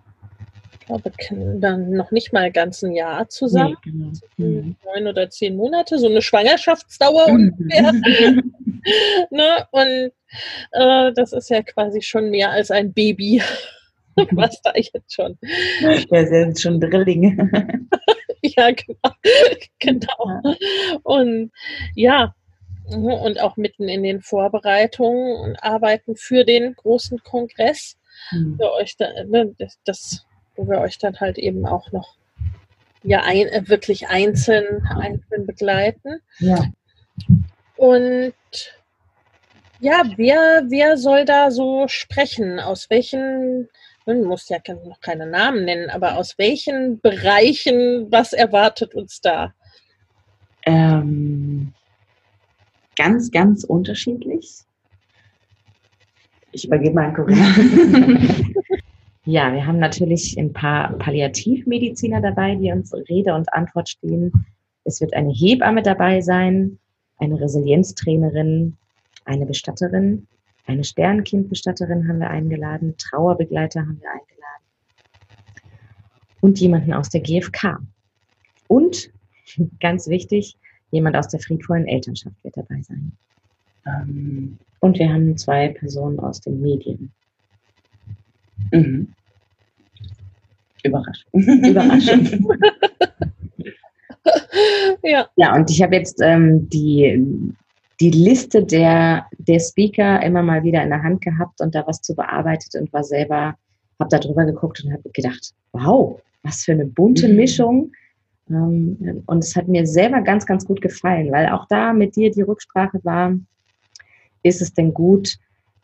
ich glaube, dann noch nicht mal ganz ein Jahr zusammen. Nee, genau. mhm. Neun oder zehn Monate, so eine Schwangerschaftsdauer mhm. ungefähr. ne, und äh, das ist ja quasi schon mehr als ein Baby. was da jetzt schon. Ja, sind schon Drillinge. ja, genau. genau. Und ja, und auch mitten in den Vorbereitungen und Arbeiten für den großen Kongress, mhm. für euch da, ne, das, das, wo wir euch dann halt eben auch noch ja ein, äh, wirklich einzeln, einzeln begleiten. Ja. Und ja, wer, wer soll da so sprechen? Aus welchen man muss ja noch keine Namen nennen, aber aus welchen Bereichen, was erwartet uns da? Ähm, ganz, ganz unterschiedlich. Ich übergebe mal an Corinna. ja, wir haben natürlich ein paar Palliativmediziner dabei, die uns Rede und Antwort stehen. Es wird eine Hebamme dabei sein, eine Resilienztrainerin eine Bestatterin, eine Sternkindbestatterin haben wir eingeladen, Trauerbegleiter haben wir eingeladen und jemanden aus der GfK. Und, ganz wichtig, jemand aus der friedvollen Elternschaft wird dabei sein. Ähm, und wir haben zwei Personen aus den Medien. Mhm. Überraschung. Überraschung. Ja. Ja, und ich habe jetzt ähm, die, die Liste der, der Speaker immer mal wieder in der Hand gehabt und da was zu bearbeitet und war selber, habe da drüber geguckt und habe gedacht, wow, was für eine bunte Mhm. Mischung. Ähm, und es hat mir selber ganz, ganz gut gefallen, weil auch da mit dir die Rücksprache war, ist es denn gut,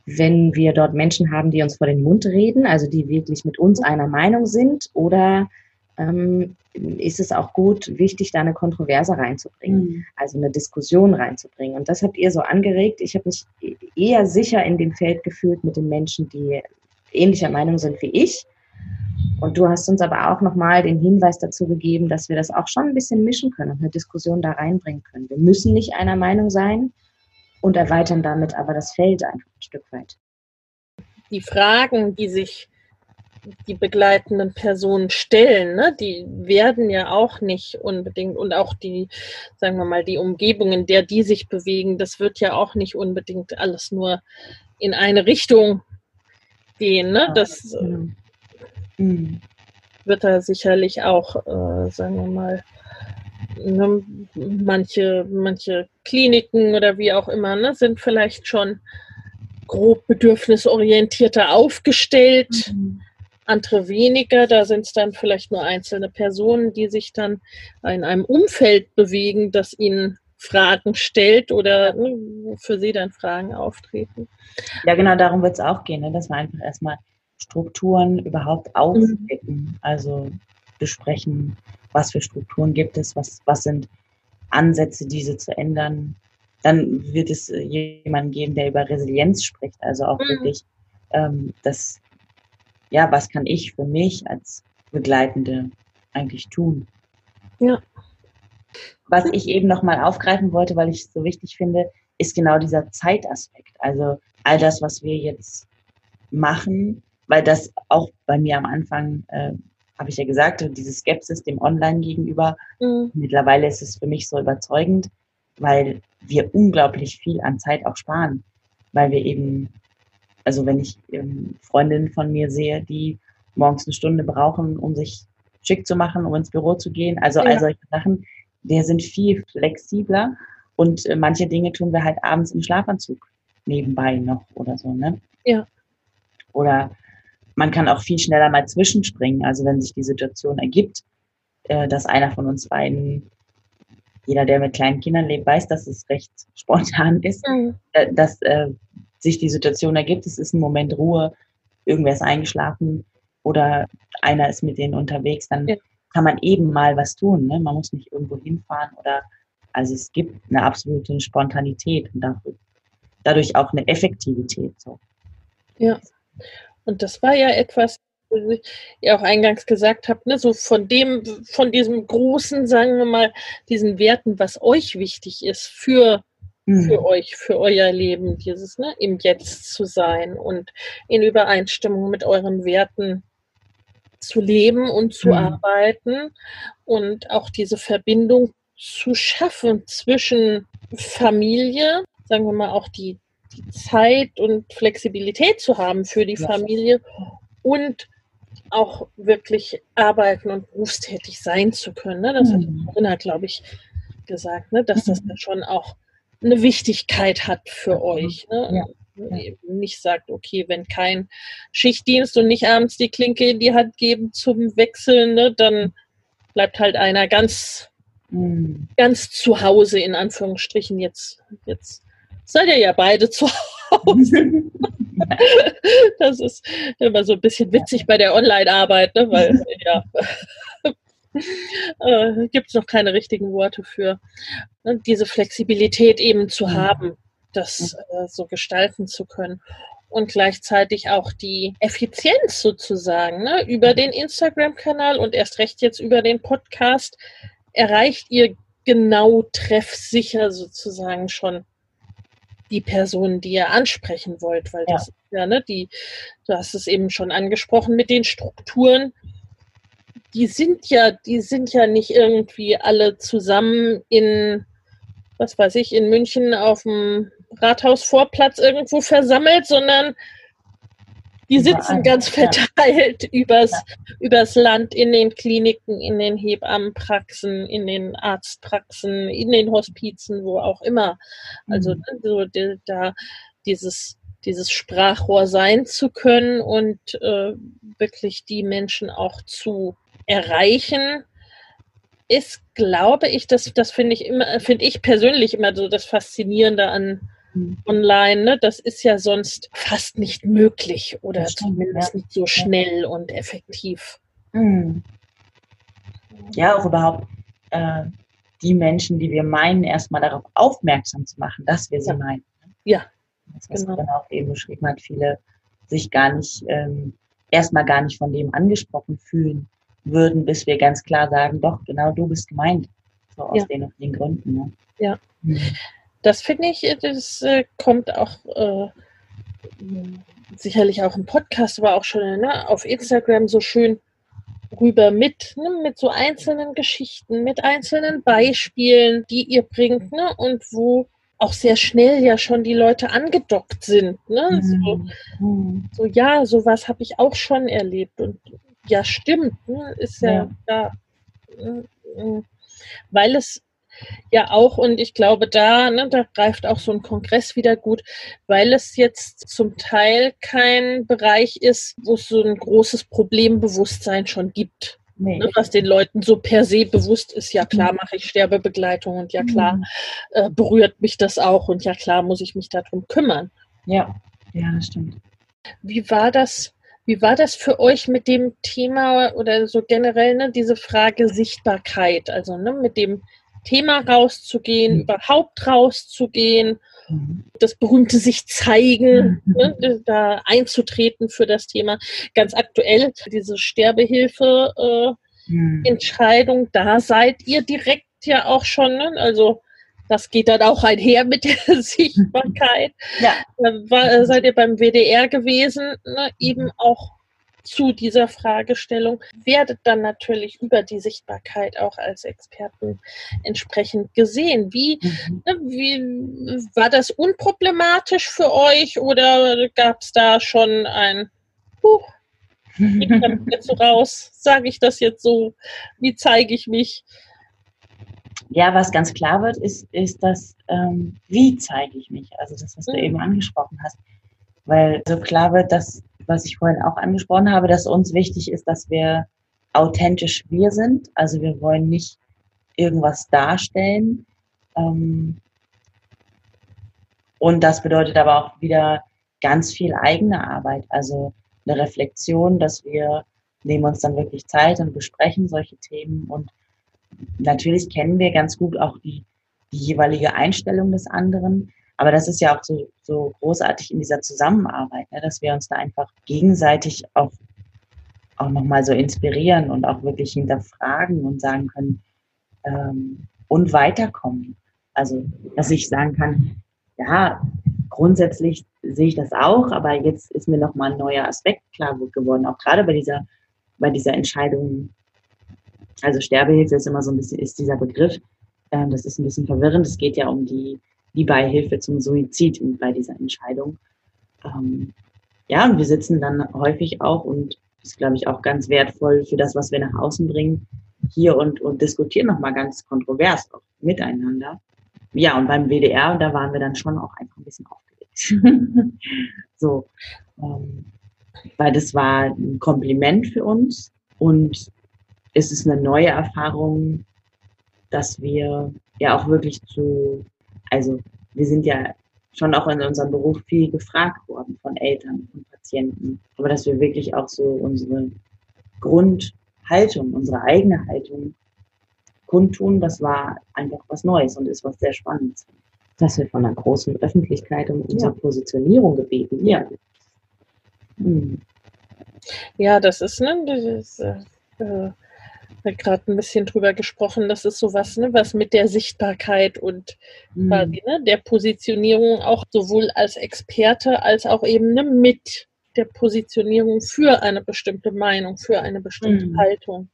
wenn wir dort Menschen haben, die uns vor den Mund reden, also die wirklich mit uns einer Meinung sind, oder ähm, ist es auch gut, wichtig, da eine Kontroverse reinzubringen, Mhm. also eine Diskussion reinzubringen. Und das habt ihr so angeregt. Ich habe mich eher sicher in dem Feld gefühlt mit den Menschen, die ähnlicher Meinung sind wie ich. Und du hast uns aber auch nochmal den Hinweis dazu gegeben, dass wir das auch schon ein bisschen mischen können und eine Diskussion da reinbringen können. Wir müssen nicht einer Meinung sein und erweitern damit aber das Feld einfach ein Stück weit. die Fragen, die sich die begleitenden Personen stellen, ne, die werden ja auch nicht unbedingt und auch die, sagen wir mal, die Umgebung, in der die sich bewegen, das wird ja auch nicht unbedingt alles nur in eine Richtung gehen. Ne? Das äh, wird da sicherlich auch, äh, sagen wir mal, ne, manche, manche Kliniken oder wie auch immer, ne, sind vielleicht schon grob bedürfnisorientierter aufgestellt, Mhm. Andere weniger. Da sind es dann vielleicht nur einzelne Personen, die sich dann in einem Umfeld bewegen, das ihnen Fragen stellt oder ne, für sie dann Fragen auftreten. Ja, genau darum wird es auch gehen, ne? dass wir einfach erstmal Strukturen überhaupt aufdecken, also besprechen, was für Strukturen gibt es, was, was sind Ansätze, diese zu ändern. Dann wird es jemanden geben, der über Resilienz spricht, also auch Mhm. wirklich ähm, das, ja, was kann ich für mich als Begleitende eigentlich tun? Ja. Was ich eben nochmal aufgreifen wollte, weil ich es so wichtig finde, ist genau dieser Zeitaspekt. Also all das, was wir jetzt machen, weil das auch bei mir am Anfang, äh, habe ich ja gesagt, diese Skepsis dem Online gegenüber, Mhm. mittlerweile ist es für mich so überzeugend, weil wir unglaublich viel an Zeit auch sparen, weil wir eben, also wenn ich ähm, Freundinnen von mir sehe, die morgens eine Stunde brauchen, um sich schick zu machen, um ins Büro zu gehen, also all Ja. solche Sachen, wir sind viel flexibler und äh, manche Dinge tun wir halt abends im Schlafanzug nebenbei noch oder so, ne? Ja. Oder man kann auch viel schneller mal zwischenspringen, also wenn sich die Situation ergibt, äh, dass einer von uns beiden, jeder, der mit kleinen Kindern lebt, weiß, dass es recht spontan ist, Mhm. äh, dass äh, sich die Situation ergibt, es ist ein Moment Ruhe, irgendwer ist eingeschlafen oder einer ist mit denen unterwegs, dann Ja. kann man eben mal was tun. Ne? Man muss nicht irgendwo hinfahren oder also es gibt eine absolute Spontanität und dafür, dadurch auch eine Effektivität. So. Und das war ja etwas, wie ihr auch eingangs gesagt habt, ne, so von dem, von diesem großen, sagen wir mal, diesen Werten, was euch wichtig ist für. Für euch, für euer Leben, dieses, ne, im Jetzt zu sein und in Übereinstimmung mit euren Werten zu leben und zu Mhm. arbeiten und auch diese Verbindung zu schaffen zwischen Familie, sagen wir mal auch die, die Zeit und Flexibilität zu haben für die Ja. Familie und auch wirklich arbeiten und berufstätig sein zu können. Ne? Das hat Mhm. Corinna, glaube ich, gesagt, ne? dass das dann schon auch eine Wichtigkeit hat für euch. Ne? Eben Nicht sagt, okay, wenn kein Schichtdienst und nicht abends die Klinke in die Hand geben zum Wechseln, ne? dann bleibt halt einer ganz Mhm. ganz zu Hause in Anführungsstrichen jetzt jetzt seid ihr ja beide zu Hause. Das ist immer so ein bisschen witzig bei der Online-Arbeit, ne? weil ja äh, gibt es noch keine richtigen Worte für ne? diese Flexibilität eben zu Mhm. haben, das äh, so gestalten zu können und gleichzeitig auch die Effizienz sozusagen ne? über den Instagram-Kanal und erst recht jetzt über den Podcast erreicht ihr genau treffsicher sozusagen schon die Personen, die ihr ansprechen wollt, weil Ja. das ja, ne, die, du hast es eben schon angesprochen mit den Strukturen, die sind ja, die sind ja nicht irgendwie alle zusammen in, was weiß ich, in München auf dem Rathausvorplatz irgendwo versammelt, sondern die sitzen Überall, ganz ja. verteilt übers, übers Land, in den Kliniken, in den Hebammenpraxen, in den Arztpraxen, in den Hospizen, wo auch immer. Also Mhm. ne, so die, da dieses, dieses Sprachrohr sein zu können und äh, wirklich die Menschen auch zu erreichen, ist, glaube ich, das, das finde ich immer, finde ich persönlich immer so das Faszinierende an Mhm. online. Ne? Das ist ja sonst fast nicht möglich oder stimmt, zumindest ja. nicht so schnell und effektiv. Mhm. Ja, auch überhaupt äh, die Menschen, die wir meinen, erstmal darauf aufmerksam zu machen, dass wir sie Ja. meinen. Ja, Das, was Genau. genau. dann auch eben beschrieben hat, viele sich gar nicht, ähm, erstmal gar nicht von dem angesprochen fühlen würden, bis wir ganz klar sagen, doch, genau du bist gemeint. So aus Ja. den und den Gründen. Ne? Ja. Mhm. Das finde ich, das äh, kommt auch äh, sicherlich auch im Podcast, aber auch schon ne, auf Instagram so schön rüber mit, ne, mit so einzelnen Geschichten, mit einzelnen Beispielen, die ihr bringt, ne, und wo auch sehr schnell ja schon die Leute angedockt sind. Ne? So, Mhm. so, ja, sowas habe ich auch schon erlebt. Und ja, stimmt, ne, ist ja, Ja. da, mm, mm. weil es ja auch, und ich glaube, da, ne, da greift auch so ein Kongress wieder gut, weil es jetzt zum Teil kein Bereich ist, wo es so ein großes Problembewusstsein schon gibt. Nee. Ne, was den Leuten so per se bewusst ist, ja klar mache ich Sterbebegleitung und ja klar Mhm. äh, berührt mich das auch und ja klar muss ich mich darum kümmern. Ja, ja, das stimmt. Wie war das? Wie war das für euch mit dem Thema oder so generell ne, diese Frage Sichtbarkeit? Also ne, mit dem Thema rauszugehen, Mhm. überhaupt rauszugehen, Mhm. das berühmte sich zeigen, Mhm. ne, da einzutreten für das Thema. Ganz aktuell diese Sterbehilfe äh, Mhm. Da seid ihr direkt ja auch schon, ne? also das geht dann auch einher mit der Sichtbarkeit. Ja. Da war, äh, seid ihr beim WDR gewesen, ne? eben auch zu dieser Fragestellung, werdet dann natürlich über die Sichtbarkeit auch als Experten entsprechend gesehen. Wie, Mhm. ne, wie war das unproblematisch für euch oder gab es da schon ein Puh, wie kommt jetzt so raus? Sage ich das jetzt so? Wie zeige ich mich? Ja, was ganz klar wird, ist, ist das, ähm, wie zeige ich mich? Also das, was du Mhm. eben angesprochen hast. Weil so klar wird, dass, was ich vorhin auch angesprochen habe, dass uns wichtig ist, dass wir authentisch wir sind. Also wir wollen nicht irgendwas darstellen. Ähm, und das bedeutet aber auch wieder ganz viel eigene Arbeit. Also eine Reflexion, dass wir nehmen uns dann wirklich Zeit und besprechen solche Themen und natürlich kennen wir ganz gut auch die, die jeweilige Einstellung des anderen. Aber das ist ja auch so, so großartig in dieser Zusammenarbeit, ne, dass wir uns da einfach gegenseitig auch, auch nochmal so inspirieren und auch wirklich hinterfragen und sagen können ähm, und weiterkommen. Also, dass ich sagen kann, ja, grundsätzlich sehe ich das auch, aber jetzt ist mir nochmal ein neuer Aspekt klar geworden, auch gerade bei dieser, bei dieser Entscheidung, also Sterbehilfe ist immer so ein bisschen, ist dieser Begriff, äh, das ist ein bisschen verwirrend. Es geht ja um die, die Beihilfe zum Suizid bei dieser Entscheidung. Ähm, ja, und wir sitzen dann häufig auch und ist, glaube ich, auch ganz wertvoll für das, was wir nach außen bringen, hier und, und diskutieren nochmal ganz kontrovers auch miteinander. Ja, und beim WDR, da waren wir dann schon auch einfach ein bisschen aufgeregt. so, ähm, weil das war ein Kompliment für uns und es ist eine neue Erfahrung, dass wir ja auch wirklich zu, also wir sind ja schon auch in unserem Beruf viel gefragt worden von Eltern und Patienten, aber dass wir wirklich auch so unsere Grundhaltung, unsere eigene Haltung kundtun, das war einfach was Neues und ist was sehr Spannendes. Dass wir von einer großen Öffentlichkeit um unsere Ja. Positionierung gebeten Ja. werden. Hm. Ja, das ist, ne, das ist, äh, ja gerade ein bisschen drüber gesprochen, das ist sowas, ne, was mit der Sichtbarkeit und mhm. quasi, ne, der Positionierung auch sowohl als Experte als auch eben ne, mit der Positionierung für eine bestimmte Meinung, für eine bestimmte mhm. Haltung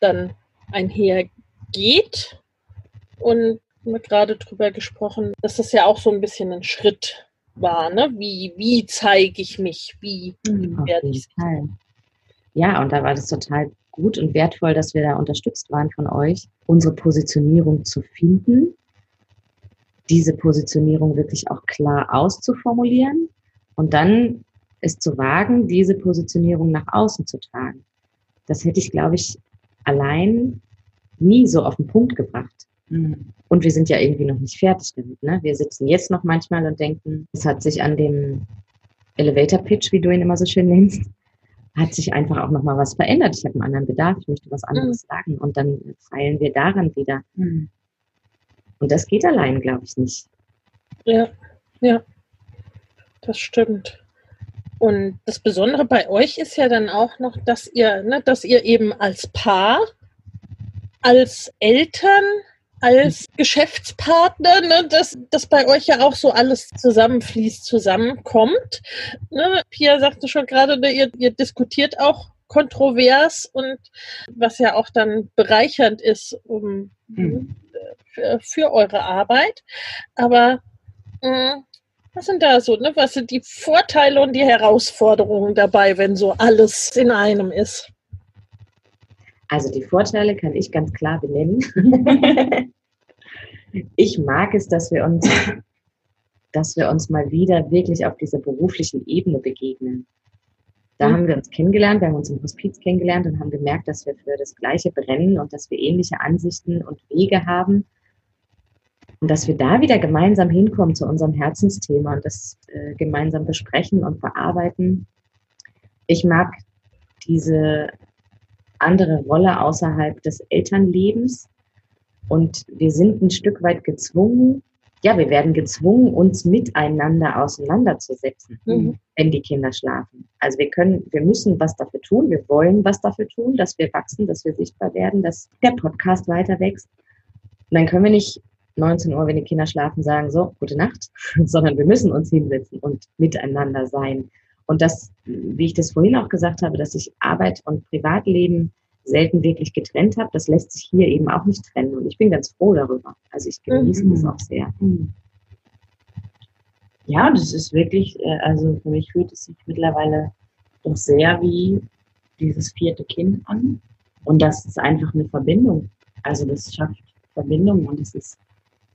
dann einhergeht. Und gerade drüber gesprochen, dass das ja auch so ein bisschen ein Schritt war, ne? Wie, wie zeige ich mich? Wie, wie werde ich Ja, und da war das total gut und wertvoll, dass wir da unterstützt waren von euch, unsere Positionierung zu finden, diese Positionierung wirklich auch klar auszuformulieren und dann es zu wagen, diese Positionierung nach außen zu tragen. Das hätte ich, glaube ich, allein nie so auf den Punkt gebracht. Mhm. Und wir sind ja irgendwie noch nicht fertig damit. Ne? Wir sitzen jetzt noch manchmal und denken, es hat sich an dem Elevator Pitch, wie du ihn immer so schön nennst, hat sich einfach auch noch mal was verändert. Ich habe einen anderen Bedarf, ich möchte was anderes mhm. sagen. Und dann feilen wir daran wieder. Mhm. Und das geht allein, glaube ich, nicht. Ja, ja, das stimmt. Und das Besondere bei euch ist ja dann auch noch, dass ihr, ne, dass ihr eben als Paar, als Eltern, als Geschäftspartner, ne, dass, dass bei euch ja auch so alles zusammenfließt, zusammenkommt. Ne, Pia sagte schon gerade, ne, ihr, ihr diskutiert auch kontrovers und was ja auch dann bereichernd ist um, mhm. für, für, eure Arbeit. Aber mh, mm, was sind da so, ne? Was sind die Vorteile und die Herausforderungen dabei, wenn so alles in einem ist? Also die Vorteile kann ich ganz klar benennen. ich mag es, dass wir uns, dass wir uns mal wieder wirklich auf dieser beruflichen Ebene begegnen. Da mhm. haben wir uns kennengelernt, wir haben uns im Hospiz kennengelernt und haben gemerkt, dass wir für das Gleiche brennen und dass wir ähnliche Ansichten und Wege haben und dass wir da wieder gemeinsam hinkommen zu unserem Herzensthema und das äh, gemeinsam besprechen und bearbeiten. Ich mag diese andere Rolle außerhalb des Elternlebens und wir sind ein Stück weit gezwungen, ja, wir werden gezwungen, uns miteinander auseinanderzusetzen, mhm. wenn die Kinder schlafen. Also wir können, wir müssen was dafür tun, wir wollen was dafür tun, dass wir wachsen, dass wir sichtbar werden, dass der Podcast weiter wächst. Und dann können wir nicht 19 Uhr, wenn die Kinder schlafen, sagen, so, gute Nacht, sondern wir müssen uns hinsetzen und miteinander sein. Und das, wie ich das vorhin auch gesagt habe, dass ich Arbeit und Privatleben selten wirklich getrennt habe, das lässt sich hier eben auch nicht trennen. Und ich bin ganz froh darüber. Also ich genieße mhm. das auch sehr. Mhm. Ja, das ist wirklich, äh, also für mich fühlt es sich mittlerweile doch sehr wie dieses vierte Kind an. Und das ist einfach eine Verbindung. Also das schafft Verbindung und es ist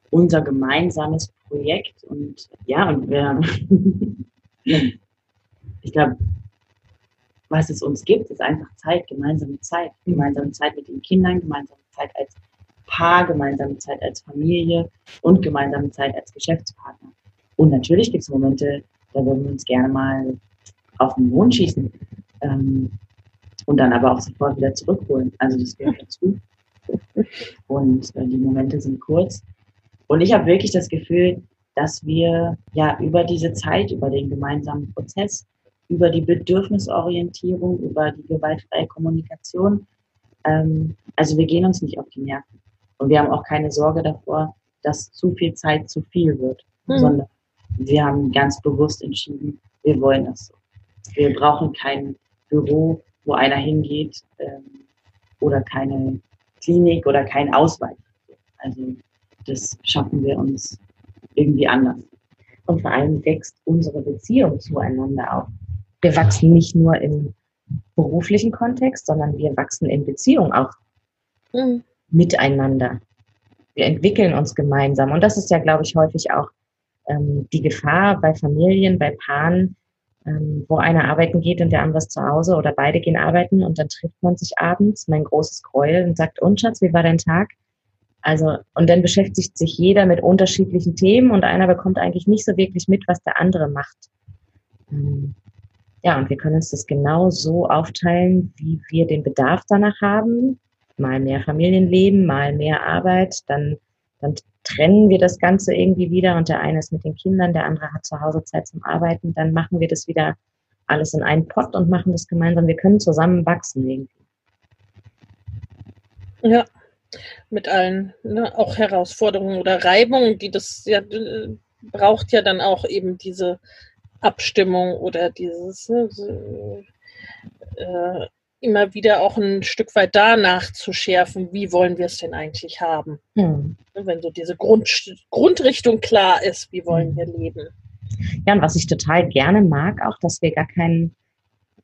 unser gemeinsames Projekt. Und ja, und wir, ich glaube, was es uns gibt, ist einfach Zeit, gemeinsame Zeit. Gemeinsame Zeit mit den Kindern, gemeinsame Zeit als Paar, gemeinsame Zeit als Familie und gemeinsame Zeit als Geschäftspartner. Und natürlich gibt es Momente, da würden wir uns gerne mal auf den Mond schießen ähm, und dann aber auch sofort wieder zurückholen. Also das gehört dazu. Und äh, die Momente sind kurz. Und ich habe wirklich das Gefühl, dass wir ja über diese Zeit, über den gemeinsamen Prozess, über die Bedürfnisorientierung, über die gewaltfreie Kommunikation, ähm, also wir gehen uns nicht auf die Nerven. Und wir haben auch keine Sorge davor, dass zu viel Zeit zu viel wird, mhm. sondern wir haben ganz bewusst entschieden, wir wollen das so. Wir brauchen kein Büro, wo einer hingeht ähm, oder keine Klinik oder kein Ausweis. Also das schaffen wir uns irgendwie anders. Und vor allem wächst unsere Beziehung zueinander auch. Wir wachsen nicht nur im beruflichen Kontext, sondern wir wachsen in Beziehung auch mhm. miteinander. Wir entwickeln uns gemeinsam. Und das ist ja, glaube ich, häufig auch ähm, die Gefahr bei Familien, bei Paaren, ähm, wo einer arbeiten geht und der andere ist zu Hause oder beide gehen arbeiten und dann trifft man sich abends, mein großes Gräuel, und sagt, und Schatz, wie war dein Tag? Also, und dann beschäftigt sich jeder mit unterschiedlichen Themen und einer bekommt eigentlich nicht so wirklich mit, was der andere macht. Ähm, ja, und wir können uns das genau so aufteilen, wie wir den Bedarf danach haben. Mal mehr Familienleben, mal mehr Arbeit, dann, dann trennen wir das Ganze irgendwie wieder und der eine ist mit den Kindern, der andere hat zu Hause Zeit zum Arbeiten, dann machen wir das wieder alles in einen Pott und machen das gemeinsam. Wir können zusammen wachsen irgendwie. Ja, mit allen ne, auch Herausforderungen oder Reibungen, die das ja äh, braucht ja dann auch eben diese Abstimmung oder dieses ne, äh, immer wieder auch ein Stück weit danach zu schärfen, wie wollen wir es denn eigentlich haben? Hm. Wenn so diese Grund, Grundrichtung klar ist, wie wollen wir leben? Ja, und was ich total gerne mag, auch, dass wir gar keinen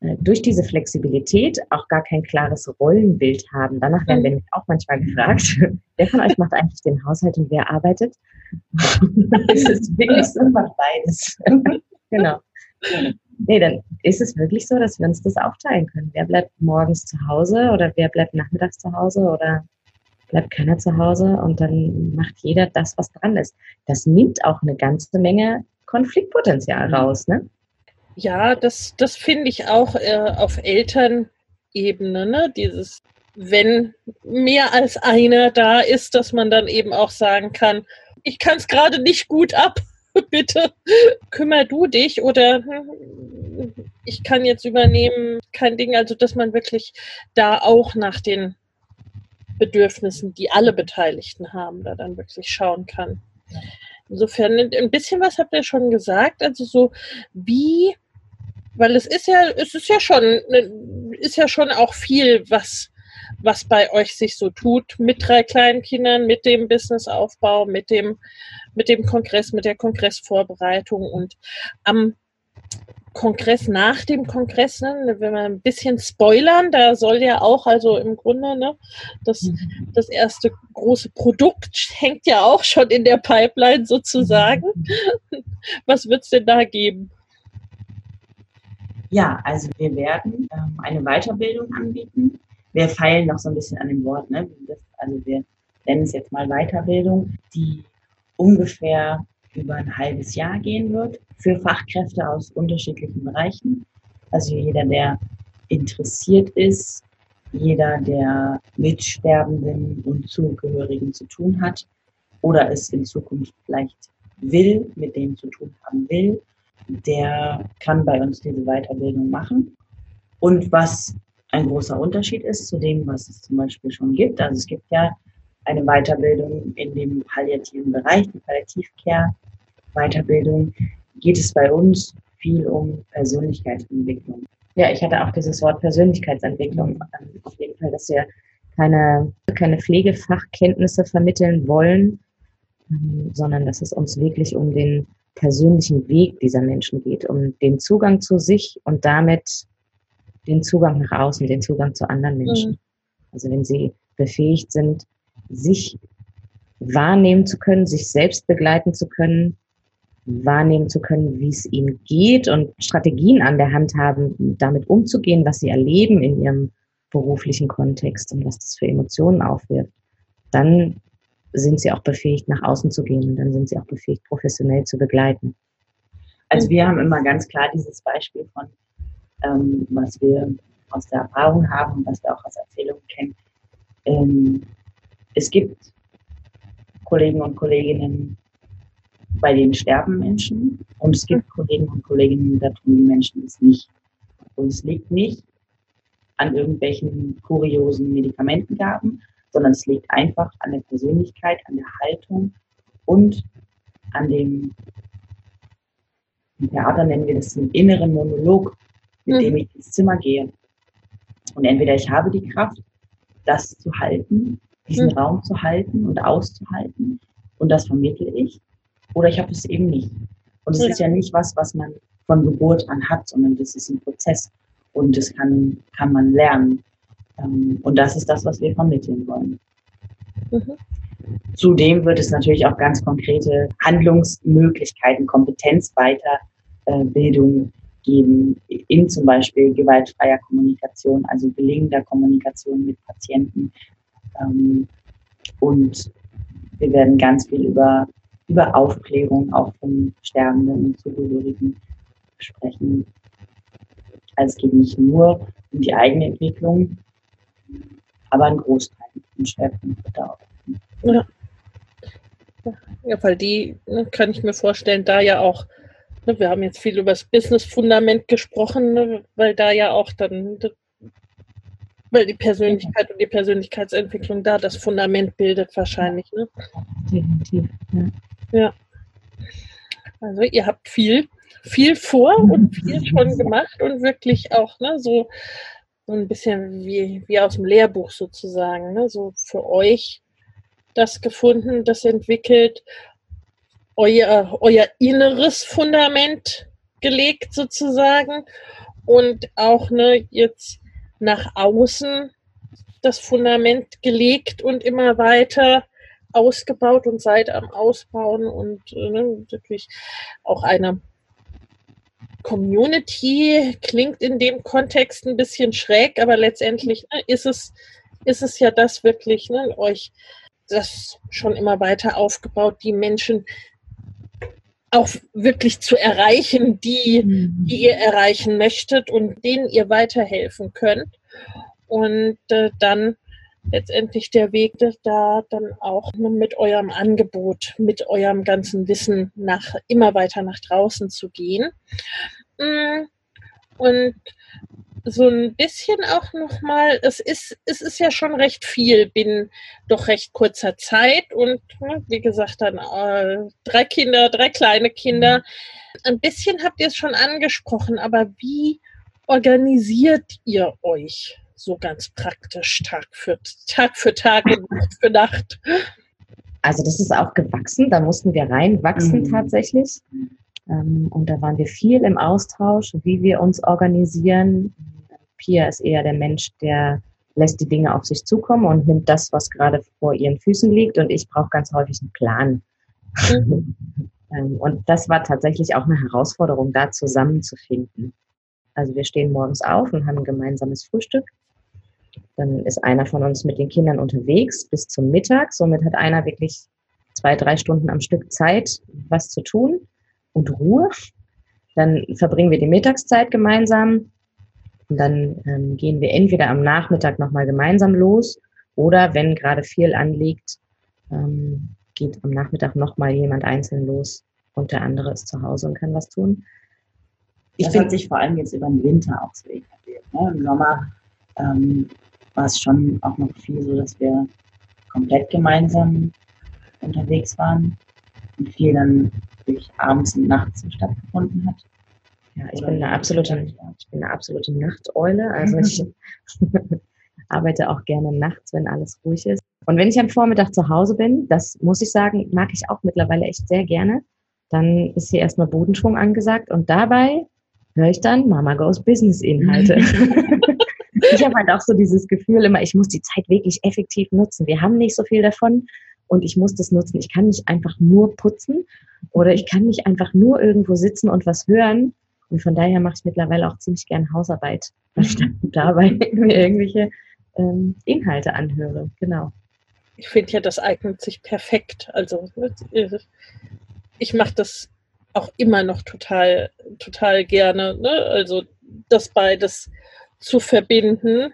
äh, durch diese Flexibilität auch gar kein klares Rollenbild haben. Danach werden mhm. wir nämlich auch manchmal gefragt, wer von euch macht eigentlich den Haushalt und wer arbeitet? das ist wirklich so, beides. genau. Nee, dann ist es wirklich so, dass wir uns das aufteilen können. Wer bleibt morgens zu Hause oder wer bleibt nachmittags zu Hause oder bleibt keiner zu Hause und dann macht jeder das, was dran ist. Das nimmt auch eine ganze Menge Konfliktpotenzial mhm. raus, ne? Ja, das, das finde ich auch äh, auf Elternebene, ne? Dieses, wenn mehr als einer da ist, dass man dann eben auch sagen kann, ich kann es gerade nicht gut ab, bitte kümmer du dich oder hm, ich kann jetzt übernehmen, kein Ding. Also, dass man wirklich da auch nach den Bedürfnissen, die alle Beteiligten haben, da dann wirklich schauen kann. Insofern ein bisschen was habt ihr schon gesagt, also so wie, weil es ist ja, es ist ja schon, ist ja schon auch viel, was was bei euch sich so tut mit drei kleinen Kindern, mit dem Businessaufbau, mit dem, mit dem Kongress, mit der Kongressvorbereitung und am Kongress nach dem Kongress, ne, wenn wir ein bisschen spoilern, da soll ja auch, also im Grunde, ne, das, mhm. das erste große Produkt hängt ja auch schon in der Pipeline sozusagen. Mhm. Was wird es denn da geben? Ja, also wir werden ähm, eine Weiterbildung anbieten wir feilen noch so ein bisschen an dem Wort. Ne? Das, also wir nennen es jetzt mal Weiterbildung, die ungefähr über ein halbes Jahr gehen wird für Fachkräfte aus unterschiedlichen Bereichen. Also jeder, der interessiert ist, jeder, der mit Sterbenden und Zugehörigen zu tun hat oder es in Zukunft vielleicht will, mit denen zu tun haben will, der kann bei uns diese Weiterbildung machen. Und was ein großer Unterschied ist zu dem, was es zum Beispiel schon gibt. Also es gibt ja eine Weiterbildung in dem palliativen Bereich, die Palliativcare Weiterbildung, geht es bei uns viel um Persönlichkeitsentwicklung. Ja, ich hatte auch dieses Wort Persönlichkeitsentwicklung auf jeden Fall, dass wir keine, keine Pflegefachkenntnisse vermitteln wollen, ähm, sondern dass es uns wirklich um den persönlichen Weg dieser Menschen geht, um den Zugang zu sich und damit den Zugang nach außen, den Zugang zu anderen Menschen. Mhm. Also wenn sie befähigt sind, sich wahrnehmen zu können, sich selbst begleiten zu können, wahrnehmen zu können, wie es ihnen geht und Strategien an der Hand haben, damit umzugehen, was sie erleben in ihrem beruflichen Kontext und was das für Emotionen aufwirft, dann sind sie auch befähigt, nach außen zu gehen und dann sind sie auch befähigt, professionell zu begleiten. Also wir haben immer ganz klar dieses Beispiel von ähm, was wir aus der Erfahrung haben was wir auch aus Erzählungen kennen. Ähm, es gibt Kollegen und Kolleginnen, bei denen sterben Menschen und es gibt Kollegen und Kolleginnen, da tun die Menschen es nicht. Und es liegt nicht an irgendwelchen kuriosen Medikamentengaben, sondern es liegt einfach an der Persönlichkeit, an der Haltung und an dem, im Theater nennen wir das den inneren Monolog, mit mhm. dem ich ins Zimmer gehe. Und entweder ich habe die Kraft, das zu halten, diesen mhm. Raum zu halten und auszuhalten und das vermittle ich, oder ich habe es eben nicht. Und es ja. ist ja nicht was, was man von Geburt an hat, sondern das ist ein Prozess und das kann, kann man lernen. Ähm, und das ist das, was wir vermitteln wollen. Mhm. Zudem wird es natürlich auch ganz konkrete Handlungsmöglichkeiten, Kompetenzweiterbildung geben in zum Beispiel gewaltfreier Kommunikation, also gelingender Kommunikation mit Patienten. Ähm, und wir werden ganz viel über, über Aufklärung auch von Sterbenden und Zugehörigen sprechen. Also es geht nicht nur um die eigene Entwicklung, aber ein Großteil im Schwerpunkt wird da auch. Ja. ja, weil die ne, kann ich mir vorstellen, da ja auch wir haben jetzt viel über das Business-Fundament gesprochen, ne, weil da ja auch dann Weil die Persönlichkeit und die Persönlichkeitsentwicklung da das Fundament bildet wahrscheinlich. Ne? Definitiv. Ja. ja. Also ihr habt viel, viel vor und viel schon gemacht und wirklich auch ne, so, so ein bisschen wie, wie aus dem Lehrbuch sozusagen, ne, so für euch das gefunden, das entwickelt, euer, euer inneres Fundament gelegt sozusagen und auch ne, jetzt nach außen das Fundament gelegt und immer weiter ausgebaut und seid am Ausbauen und äh, ne, natürlich auch eine Community klingt in dem Kontext ein bisschen schräg, aber letztendlich ne, ist es ist es ja das wirklich, ne, euch das schon immer weiter aufgebaut, die Menschen auch wirklich zu erreichen, die, mhm. die ihr erreichen möchtet und denen ihr weiterhelfen könnt. Und äh, dann letztendlich der Weg da dann auch mit eurem Angebot, mit eurem ganzen Wissen nach immer weiter nach draußen zu gehen. Mm, und so ein bisschen auch nochmal, es ist, es ist ja schon recht viel binnen doch recht kurzer Zeit und wie gesagt dann äh, drei Kinder, drei kleine Kinder. Ein bisschen habt ihr es schon angesprochen, aber wie organisiert ihr euch so ganz praktisch Tag für Tag für Tag und Nacht für Nacht? Also das ist auch gewachsen, da mussten wir reinwachsen mhm. tatsächlich. Ähm, und da waren wir viel im Austausch, wie wir uns organisieren. Pia ist eher der Mensch, der lässt die Dinge auf sich zukommen und nimmt das, was gerade vor ihren Füßen liegt. Und ich brauche ganz häufig einen Plan. Mhm. Ähm, und das war tatsächlich auch eine Herausforderung, da zusammenzufinden. Also wir stehen morgens auf und haben ein gemeinsames Frühstück. Dann ist einer von uns mit den Kindern unterwegs bis zum Mittag. Somit hat einer wirklich zwei, drei Stunden am Stück Zeit, was zu tun und Ruhe. Dann verbringen wir die Mittagszeit gemeinsam. Und dann ähm, gehen wir entweder am Nachmittag nochmal gemeinsam los oder wenn gerade viel anliegt, ähm, geht am Nachmittag nochmal jemand einzeln los und der andere ist zu Hause und kann was tun. Ich das hat sich vor allem jetzt über den Winter auch so etabliert. Ne? Im Sommer ähm, war es schon auch noch viel so, dass wir komplett gemeinsam unterwegs waren und viel dann wirklich abends und nachts stattgefunden hat. Ja, ich bin eine absolute, ich bin eine absolute Nachteule. Also ich arbeite auch gerne nachts, wenn alles ruhig ist. Und wenn ich am Vormittag zu Hause bin, das muss ich sagen, mag ich auch mittlerweile echt sehr gerne, dann ist hier erstmal Bodenschwung angesagt und dabei höre ich dann Mama Goes Business Inhalte. ich habe halt auch so dieses Gefühl immer, ich muss die Zeit wirklich effektiv nutzen. Wir haben nicht so viel davon und ich muss das nutzen. Ich kann nicht einfach nur putzen oder ich kann nicht einfach nur irgendwo sitzen und was hören. Und von daher mache ich mittlerweile auch ziemlich gern Hausarbeit, anstatt dabei mir irgendwelche ähm, Inhalte anhöre. Genau. Ich finde ja, das eignet sich perfekt. Also ich mache das auch immer noch total, total gerne. Ne? Also das beides zu verbinden,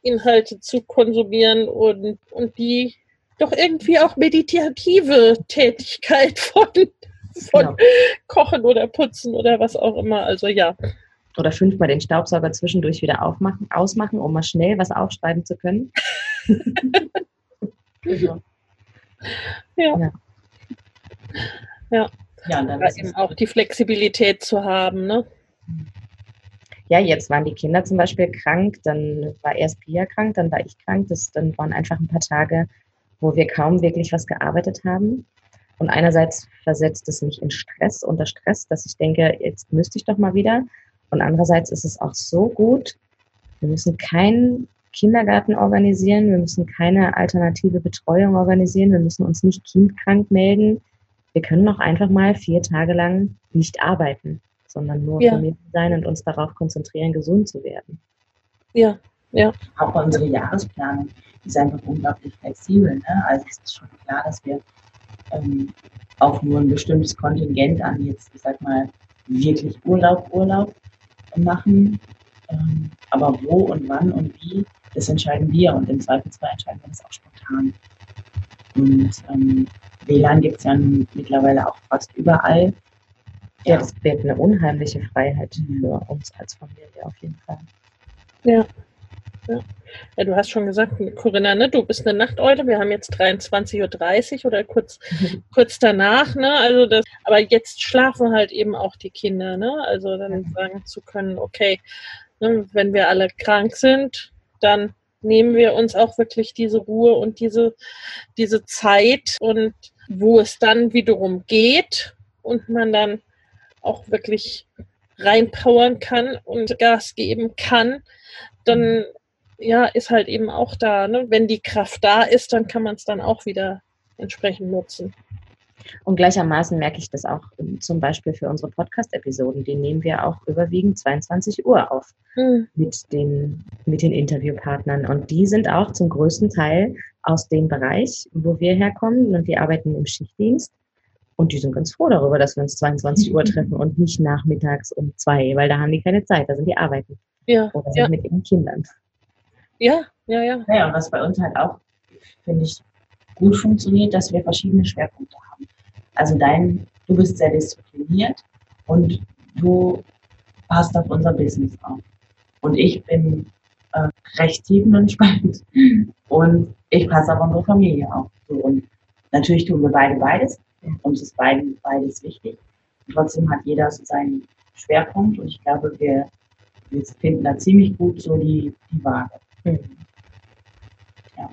Inhalte zu konsumieren und, und die doch irgendwie auch meditative Tätigkeit von, von genau. Kochen oder Putzen oder was auch immer. Also ja. Oder fünfmal den Staubsauger zwischendurch wieder aufmachen, ausmachen, um mal schnell was aufschreiben zu können. ja. ja. Ja. Ja, und dann Aber eben auch die Flexibilität zu haben, ne? Ja, jetzt waren die Kinder zum Beispiel krank, dann war erst Pia krank, dann war ich krank. Das, dann waren einfach ein paar Tage, wo wir kaum wirklich was gearbeitet haben. Und einerseits versetzt es mich in Stress, unter Stress, dass ich denke, jetzt müsste ich doch mal wieder. Und andererseits ist es auch so gut, wir müssen keinen Kindergarten organisieren, wir müssen keine alternative Betreuung organisieren, wir müssen uns nicht kindkrank melden. Wir können auch einfach mal vier Tage lang nicht arbeiten, sondern nur ja. Familie sein und uns darauf konzentrieren, gesund zu werden. Ja, ja. Auch unsere Jahresplanung ist einfach unglaublich flexibel. Ne? Also es ist schon klar, dass wir ähm, auch nur ein bestimmtes Kontingent an jetzt, ich sag mal, wirklich Urlaub, Urlaub machen. Ähm, aber wo und wann und wie, das entscheiden wir und im Zweifelsfall entscheiden wir das auch spontan. Und ähm, WLAN gibt es ja mittlerweile auch fast überall. Ja, das wird eine unheimliche Freiheit für uns als Familie auf jeden Fall. Ja. Ja. ja, du hast schon gesagt, Corinna, ne, du bist eine Nachteule. Wir haben jetzt 23.30 Uhr oder kurz, kurz danach. Ne? Also das, aber jetzt schlafen halt eben auch die Kinder. Ne? Also dann sagen zu können, okay, ne, wenn wir alle krank sind, dann nehmen wir uns auch wirklich diese Ruhe und diese, diese Zeit und wo es dann wiederum geht und man dann auch wirklich reinpowern kann und Gas geben kann, dann ja, ist halt eben auch da. Ne? Wenn die Kraft da ist, dann kann man es dann auch wieder entsprechend nutzen. Und gleichermaßen merke ich das auch zum Beispiel für unsere Podcast-Episoden. Die nehmen wir auch überwiegend 22 Uhr auf hm. mit, den, mit den Interviewpartnern. Und die sind auch zum größten Teil aus dem Bereich, wo wir herkommen. Und die arbeiten im Schichtdienst. Und die sind ganz froh darüber, dass wir uns 22 Uhr treffen und nicht nachmittags um zwei, weil da haben die keine Zeit, da sind die arbeiten. Ja. Oder sind ja. mit ihren Kindern. Ja, ja, ja. Ja, und was bei uns halt auch, finde ich, gut funktioniert, dass wir verschiedene Schwerpunkte haben. Also dein, du bist sehr diszipliniert und du passt auf unser Business auf. Und ich bin äh, recht tiefenentspannt und ich passe auf unsere Familie auf. So, und natürlich tun wir beide beides. Uns ist beiden, beides wichtig. Und trotzdem hat jeder so seinen Schwerpunkt und ich glaube, wir, wir finden da ziemlich gut so die, die Waage. Mhm. Ja.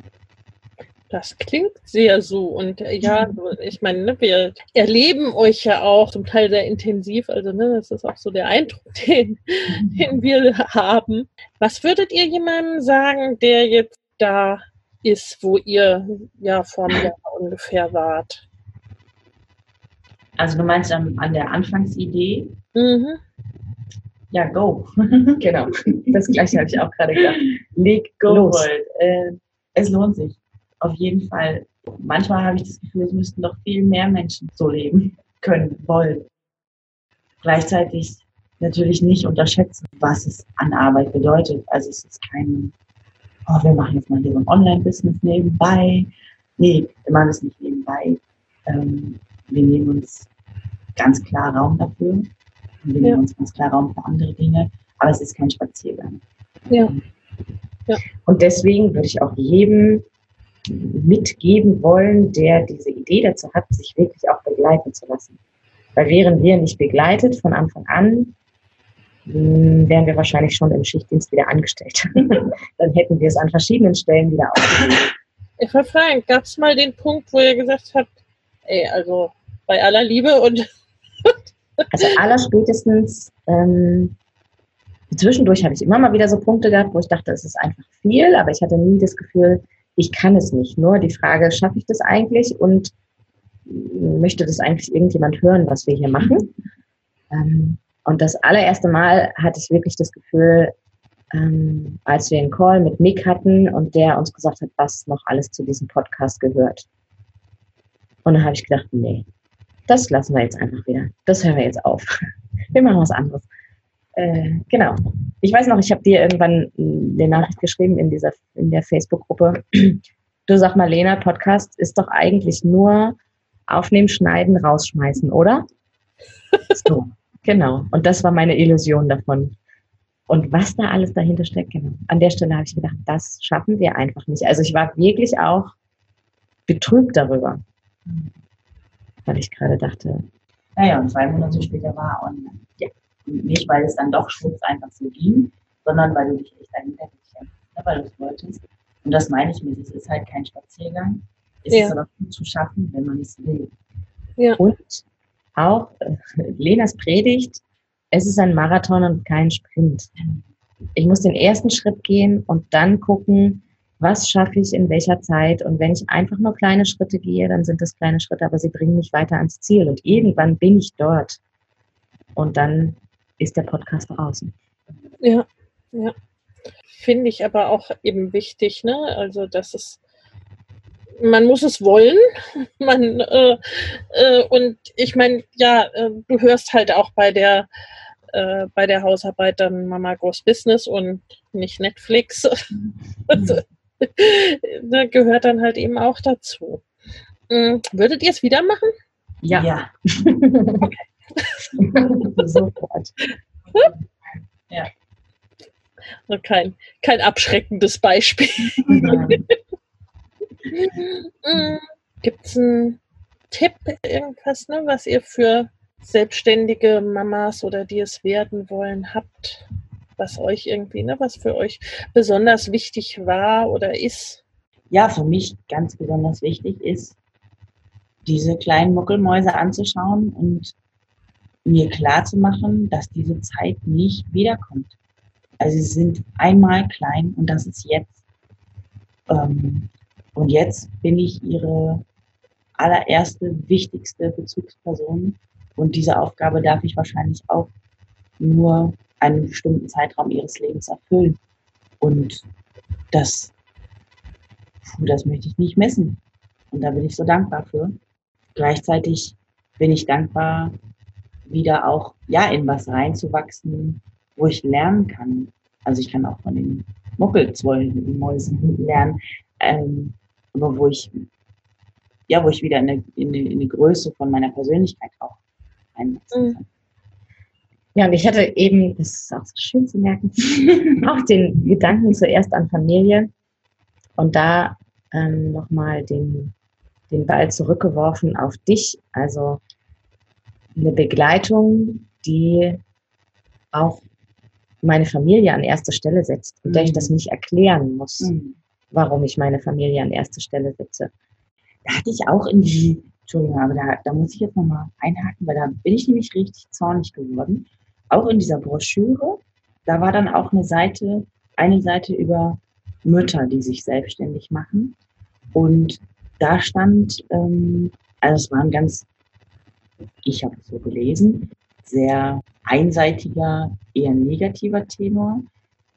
Das klingt sehr so. Und äh, ja, ich meine, ne, wir erleben euch ja auch zum Teil sehr intensiv. Also, ne, das ist auch so der Eindruck, den, den wir haben. Was würdet ihr jemandem sagen, der jetzt da ist, wo ihr ja vor einem Jahr ungefähr wart? Also, du meinst an, an der Anfangsidee? Mhm ja, go. genau. Das gleiche habe ich auch gerade gedacht. Leg go Los. Äh, es lohnt sich. Auf jeden Fall. Manchmal habe ich das Gefühl, es müssten doch viel mehr Menschen so leben können, wollen. Gleichzeitig natürlich nicht unterschätzen, was es an Arbeit bedeutet. Also es ist kein, oh, wir machen jetzt mal hier so ein Online-Business nebenbei. Nee, wir machen es nicht nebenbei. Ähm, wir nehmen uns ganz klar Raum dafür wir nehmen ja. uns ganz klar Raum für andere Dinge, aber es ist kein Spaziergang. Ja. ja. Und deswegen würde ich auch jedem mitgeben wollen, der diese Idee dazu hat, sich wirklich auch begleiten zu lassen. Weil wären wir nicht begleitet von Anfang an, hm, wären wir wahrscheinlich schon im Schichtdienst wieder angestellt. Dann hätten wir es an verschiedenen Stellen wieder aufgegeben. Ich war fragen, gab es mal den Punkt, wo ihr gesagt habt, ey, also bei aller Liebe und also allerspätestens ähm, zwischendurch habe ich immer mal wieder so Punkte gehabt, wo ich dachte, es ist einfach viel, aber ich hatte nie das Gefühl, ich kann es nicht. Nur die Frage, schaffe ich das eigentlich und möchte das eigentlich irgendjemand hören, was wir hier machen? Ähm, und das allererste Mal hatte ich wirklich das Gefühl, ähm, als wir einen Call mit Mick hatten und der uns gesagt hat, was noch alles zu diesem Podcast gehört. Und dann habe ich gedacht, nee, das lassen wir jetzt einfach wieder. Das hören wir jetzt auf. Wir machen was anderes. Äh, genau. Ich weiß noch, ich habe dir irgendwann eine Nachricht geschrieben in dieser in der Facebook-Gruppe. Du sag mal, Lena, Podcast ist doch eigentlich nur aufnehmen, schneiden, rausschmeißen, oder? So, genau. Und das war meine Illusion davon. Und was da alles dahinter steckt, genau. An der Stelle habe ich gedacht, das schaffen wir einfach nicht. Also ich war wirklich auch betrübt darüber weil ich gerade dachte. Naja, und zwei Monate später war online. Ja. Und nicht, weil es dann doch schwupps einfach so ging, sondern weil du dich echt dahinter gekämpft hast, ne, weil du es wolltest. Und das meine ich mit, es ist halt kein Spaziergang. Es ja. ist aber gut zu schaffen, wenn man es will. Ja. Und auch äh, Lenas Predigt, es ist ein Marathon und kein Sprint. Ich muss den ersten Schritt gehen und dann gucken, was schaffe ich in welcher Zeit. Und wenn ich einfach nur kleine Schritte gehe, dann sind das kleine Schritte, aber sie bringen mich weiter ans Ziel. Und irgendwann bin ich dort. Und dann ist der Podcast draußen. Ja, ja. Finde ich aber auch eben wichtig, ne? Also, dass es man muss es wollen. Man, äh, äh, und ich meine, ja, äh, du hörst halt auch bei der äh, bei der Hausarbeit dann Mama Groß Business und nicht Netflix. also, da gehört dann halt eben auch dazu. Hm, würdet ihr es wieder machen? Ja. ja. Sofort. ja. kein, kein abschreckendes Beispiel. Mm, Gibt es einen Tipp, irgendwas, ne, was ihr für selbstständige Mamas oder die es werden wollen habt, was euch irgendwie, ne, was für euch besonders wichtig war oder ist? Ja, für mich ganz besonders wichtig ist, diese kleinen Muckelmäuse anzuschauen und mir klar zu machen, dass diese Zeit nicht wiederkommt. Also sie sind einmal klein und das ist jetzt. Ähm, und jetzt bin ich ihre allererste, wichtigste Bezugsperson. Und diese Aufgabe darf ich wahrscheinlich auch nur einen bestimmten Zeitraum ihres Lebens erfüllen. Und das, das möchte ich nicht messen. Und da bin ich so dankbar für. Gleichzeitig bin ich dankbar, wieder auch ja in was reinzuwachsen, wo ich lernen kann. Also ich kann auch von den Muckelzwollen-Mäusen lernen, ähm, aber wo ich ja, wo ich wieder in eine, in eine, in eine Größe von meiner Persönlichkeit auch reinwachsen mhm. kann. Ja, und ich hatte eben, das ist auch so schön zu merken, auch den Gedanken zuerst an Familie und da ähm, nochmal den, den Ball zurückgeworfen auf dich. Also eine Begleitung, die auch meine Familie an erste Stelle setzt und mhm. der ich das mhm. nicht erklären muss, mhm. warum ich meine Familie an erste Stelle setze. Da hatte ich auch in die, Entschuldigung, aber da, da muss ich jetzt nochmal einhaken, weil da bin ich nämlich richtig zornig geworden. Auch in dieser Broschüre, da war dann auch eine Seite, eine Seite über Mütter, die sich selbstständig machen. Und da stand, ähm, also es waren ganz ich habe es so gelesen, sehr einseitiger, eher negativer Tenor,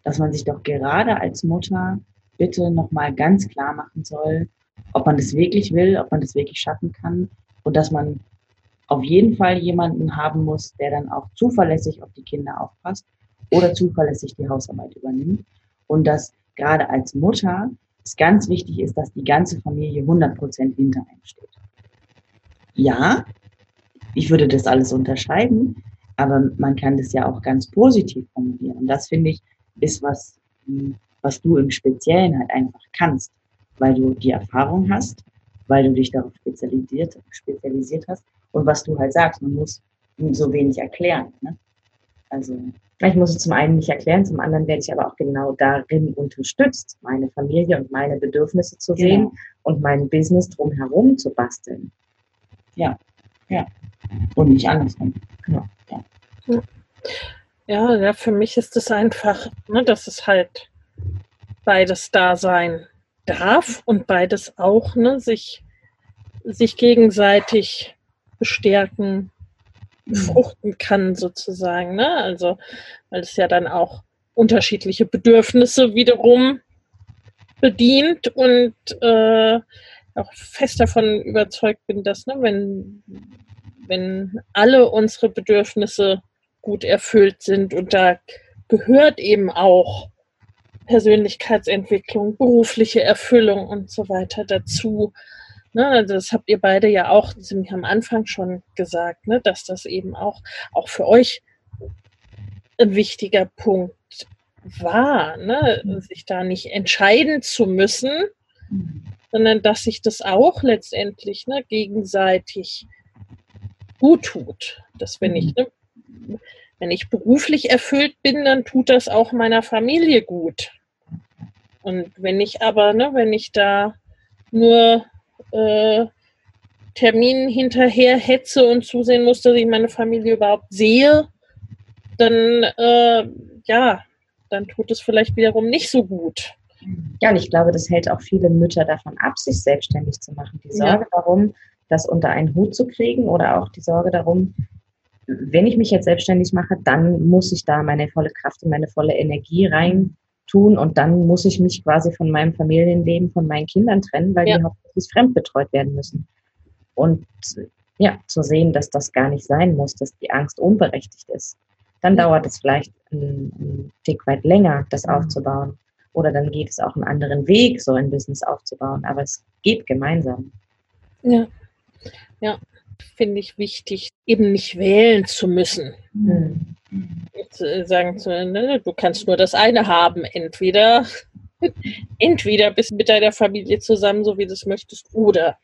dass man sich doch gerade als Mutter bitte nochmal ganz klar machen soll, ob man das wirklich will, ob man das wirklich schaffen kann und dass man auf jeden Fall jemanden haben muss, der dann auch zuverlässig auf die Kinder aufpasst oder zuverlässig die Hausarbeit übernimmt. Und dass gerade als Mutter es ganz wichtig ist, dass die ganze Familie 100% hinter einem steht. Ja, ich würde das alles unterschreiben, aber man kann das ja auch ganz positiv formulieren. Und das finde ich, ist was, hm, was du im Speziellen halt einfach kannst, weil du die Erfahrung hast, weil du dich darauf spezialisiert, spezialisiert hast und was du halt sagst, man muss so wenig erklären. Ne? Also ich muss es zum einen nicht erklären, zum anderen werde ich aber auch genau darin unterstützt, meine Familie und meine Bedürfnisse zu genau. sehen und mein Business drumherum zu basteln. Ja, ja. Und nicht andersrum. Genau. Ja. Ja, ja, für mich ist es einfach, ne, dass es halt beides da sein darf und beides auch ne, sich, sich gegenseitig bestärken, mhm. befruchten kann sozusagen. Ne? Also, weil es ja dann auch unterschiedliche Bedürfnisse wiederum bedient und äh, auch fest davon überzeugt bin, dass ne, wenn wenn alle unsere Bedürfnisse gut erfüllt sind und da gehört eben auch Persönlichkeitsentwicklung, berufliche Erfüllung und so weiter dazu. Ne, also das habt ihr beide ja auch ziemlich am Anfang schon gesagt, ne, dass das eben auch, auch für euch ein wichtiger Punkt war, ne, sich da nicht entscheiden zu müssen, sondern dass sich das auch letztendlich ne, gegenseitig gut tut. Dass wenn ich, mhm. ne, wenn ich beruflich erfüllt bin, dann tut das auch meiner Familie gut. Und wenn ich aber, ne, wenn ich da nur äh, Terminen hinterher hetze und zusehen muss, dass ich meine Familie überhaupt sehe, dann äh, ja, dann tut es vielleicht wiederum nicht so gut. Ja, und ich glaube, das hält auch viele Mütter davon ab, sich selbstständig zu machen. Die Sorge ja. darum, das unter einen Hut zu kriegen oder auch die Sorge darum, wenn ich mich jetzt selbstständig mache, dann muss ich da meine volle Kraft und meine volle Energie rein tun und dann muss ich mich quasi von meinem Familienleben, von meinen Kindern trennen, weil ja. die hauptsächlich fremdbetreut werden müssen. Und ja, zu sehen, dass das gar nicht sein muss, dass die Angst unberechtigt ist. Dann dauert es vielleicht einen, einen Tick weit länger, das mhm. aufzubauen. Oder dann geht es auch einen anderen Weg, so ein Business aufzubauen. Aber es geht gemeinsam. Ja. Ja, finde ich wichtig, eben nicht wählen zu müssen. Mhm. Sagen zu, ne, du kannst nur das eine haben. Entweder, entweder bist du mit deiner Familie zusammen, so wie du es möchtest, oder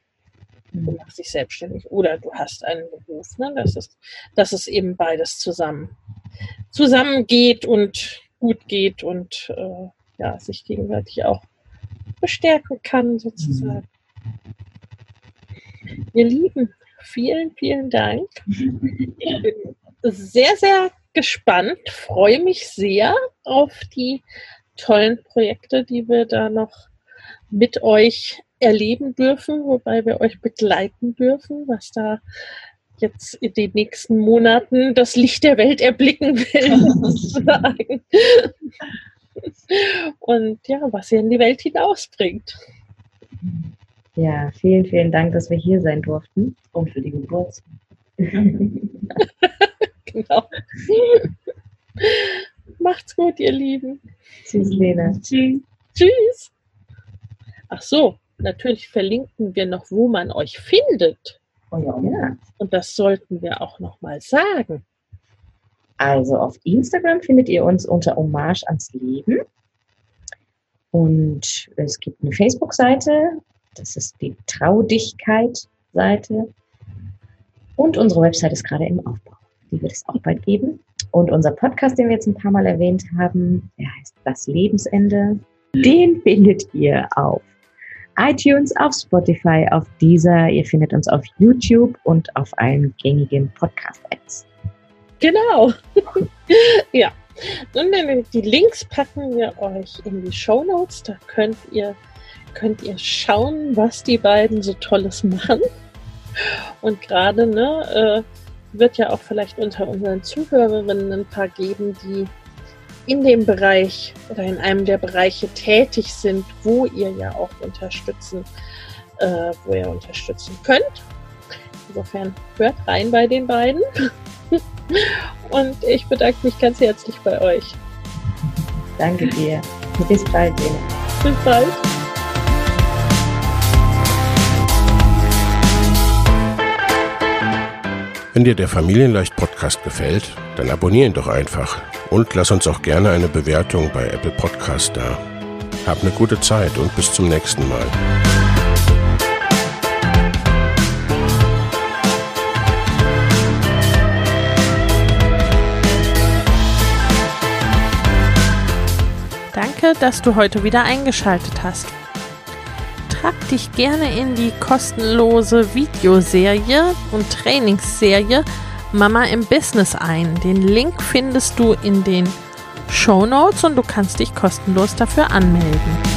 du machst dich selbstständig, oder du hast einen Beruf. Ne? Das, ist, das ist eben beides zusammen. Zusammengeht und gut geht und äh, ja, sich gegenseitig auch bestärken kann, sozusagen. Mhm. Ihr Lieben, vielen, vielen Dank. Ich bin sehr, sehr gespannt, freue mich sehr auf die tollen Projekte, die wir da noch mit euch erleben dürfen, wobei wir euch begleiten dürfen, was da jetzt in den nächsten Monaten das Licht der Welt erblicken will, sozusagen. Und ja, was ihr in die Welt hinausbringt. Ja, vielen, vielen Dank, dass wir hier sein durften und für die Geburt. genau. Macht's gut, ihr Lieben. Tschüss, Lena. Tschüss. Tschüss. Ach so, natürlich verlinken wir noch, wo man euch findet. Oh ja. ja. Und das sollten wir auch noch mal sagen. Also auf Instagram findet ihr uns unter Hommage ans Leben. Und es gibt eine Facebook-Seite, das ist die Traudigkeit-Seite. Und unsere Website ist gerade im Aufbau. Die wird es auch bald geben. Und unser Podcast, den wir jetzt ein paar Mal erwähnt haben, der heißt Das Lebensende. Den findet ihr auf iTunes, auf Spotify, auf Deezer. Ihr findet uns auf YouTube und auf allen gängigen Podcast-Apps. Genau. ja. Und die Links packen wir euch in die Show Notes. Da könnt ihr, könnt ihr schauen, was die beiden so Tolles machen. Und gerade ne, äh, wird ja auch vielleicht unter unseren Zuhörerinnen ein paar geben, die in dem Bereich oder in einem der Bereiche tätig sind, wo ihr ja auch unterstützen, äh, wo ihr unterstützen könnt. Insofern hört rein bei den beiden. Und ich bedanke mich ganz herzlich bei euch. Danke dir. Bis bald, Lena. Bis bald. Wenn dir der Familienleicht Podcast gefällt, dann abonnier ihn doch einfach und lass uns auch gerne eine Bewertung bei Apple Podcast da. Hab eine gute Zeit und bis zum nächsten Mal. Danke, dass du heute wieder eingeschaltet hast trag dich gerne in die kostenlose Videoserie und Trainingsserie Mama im Business ein. Den Link findest du in den Show Notes und du kannst dich kostenlos dafür anmelden.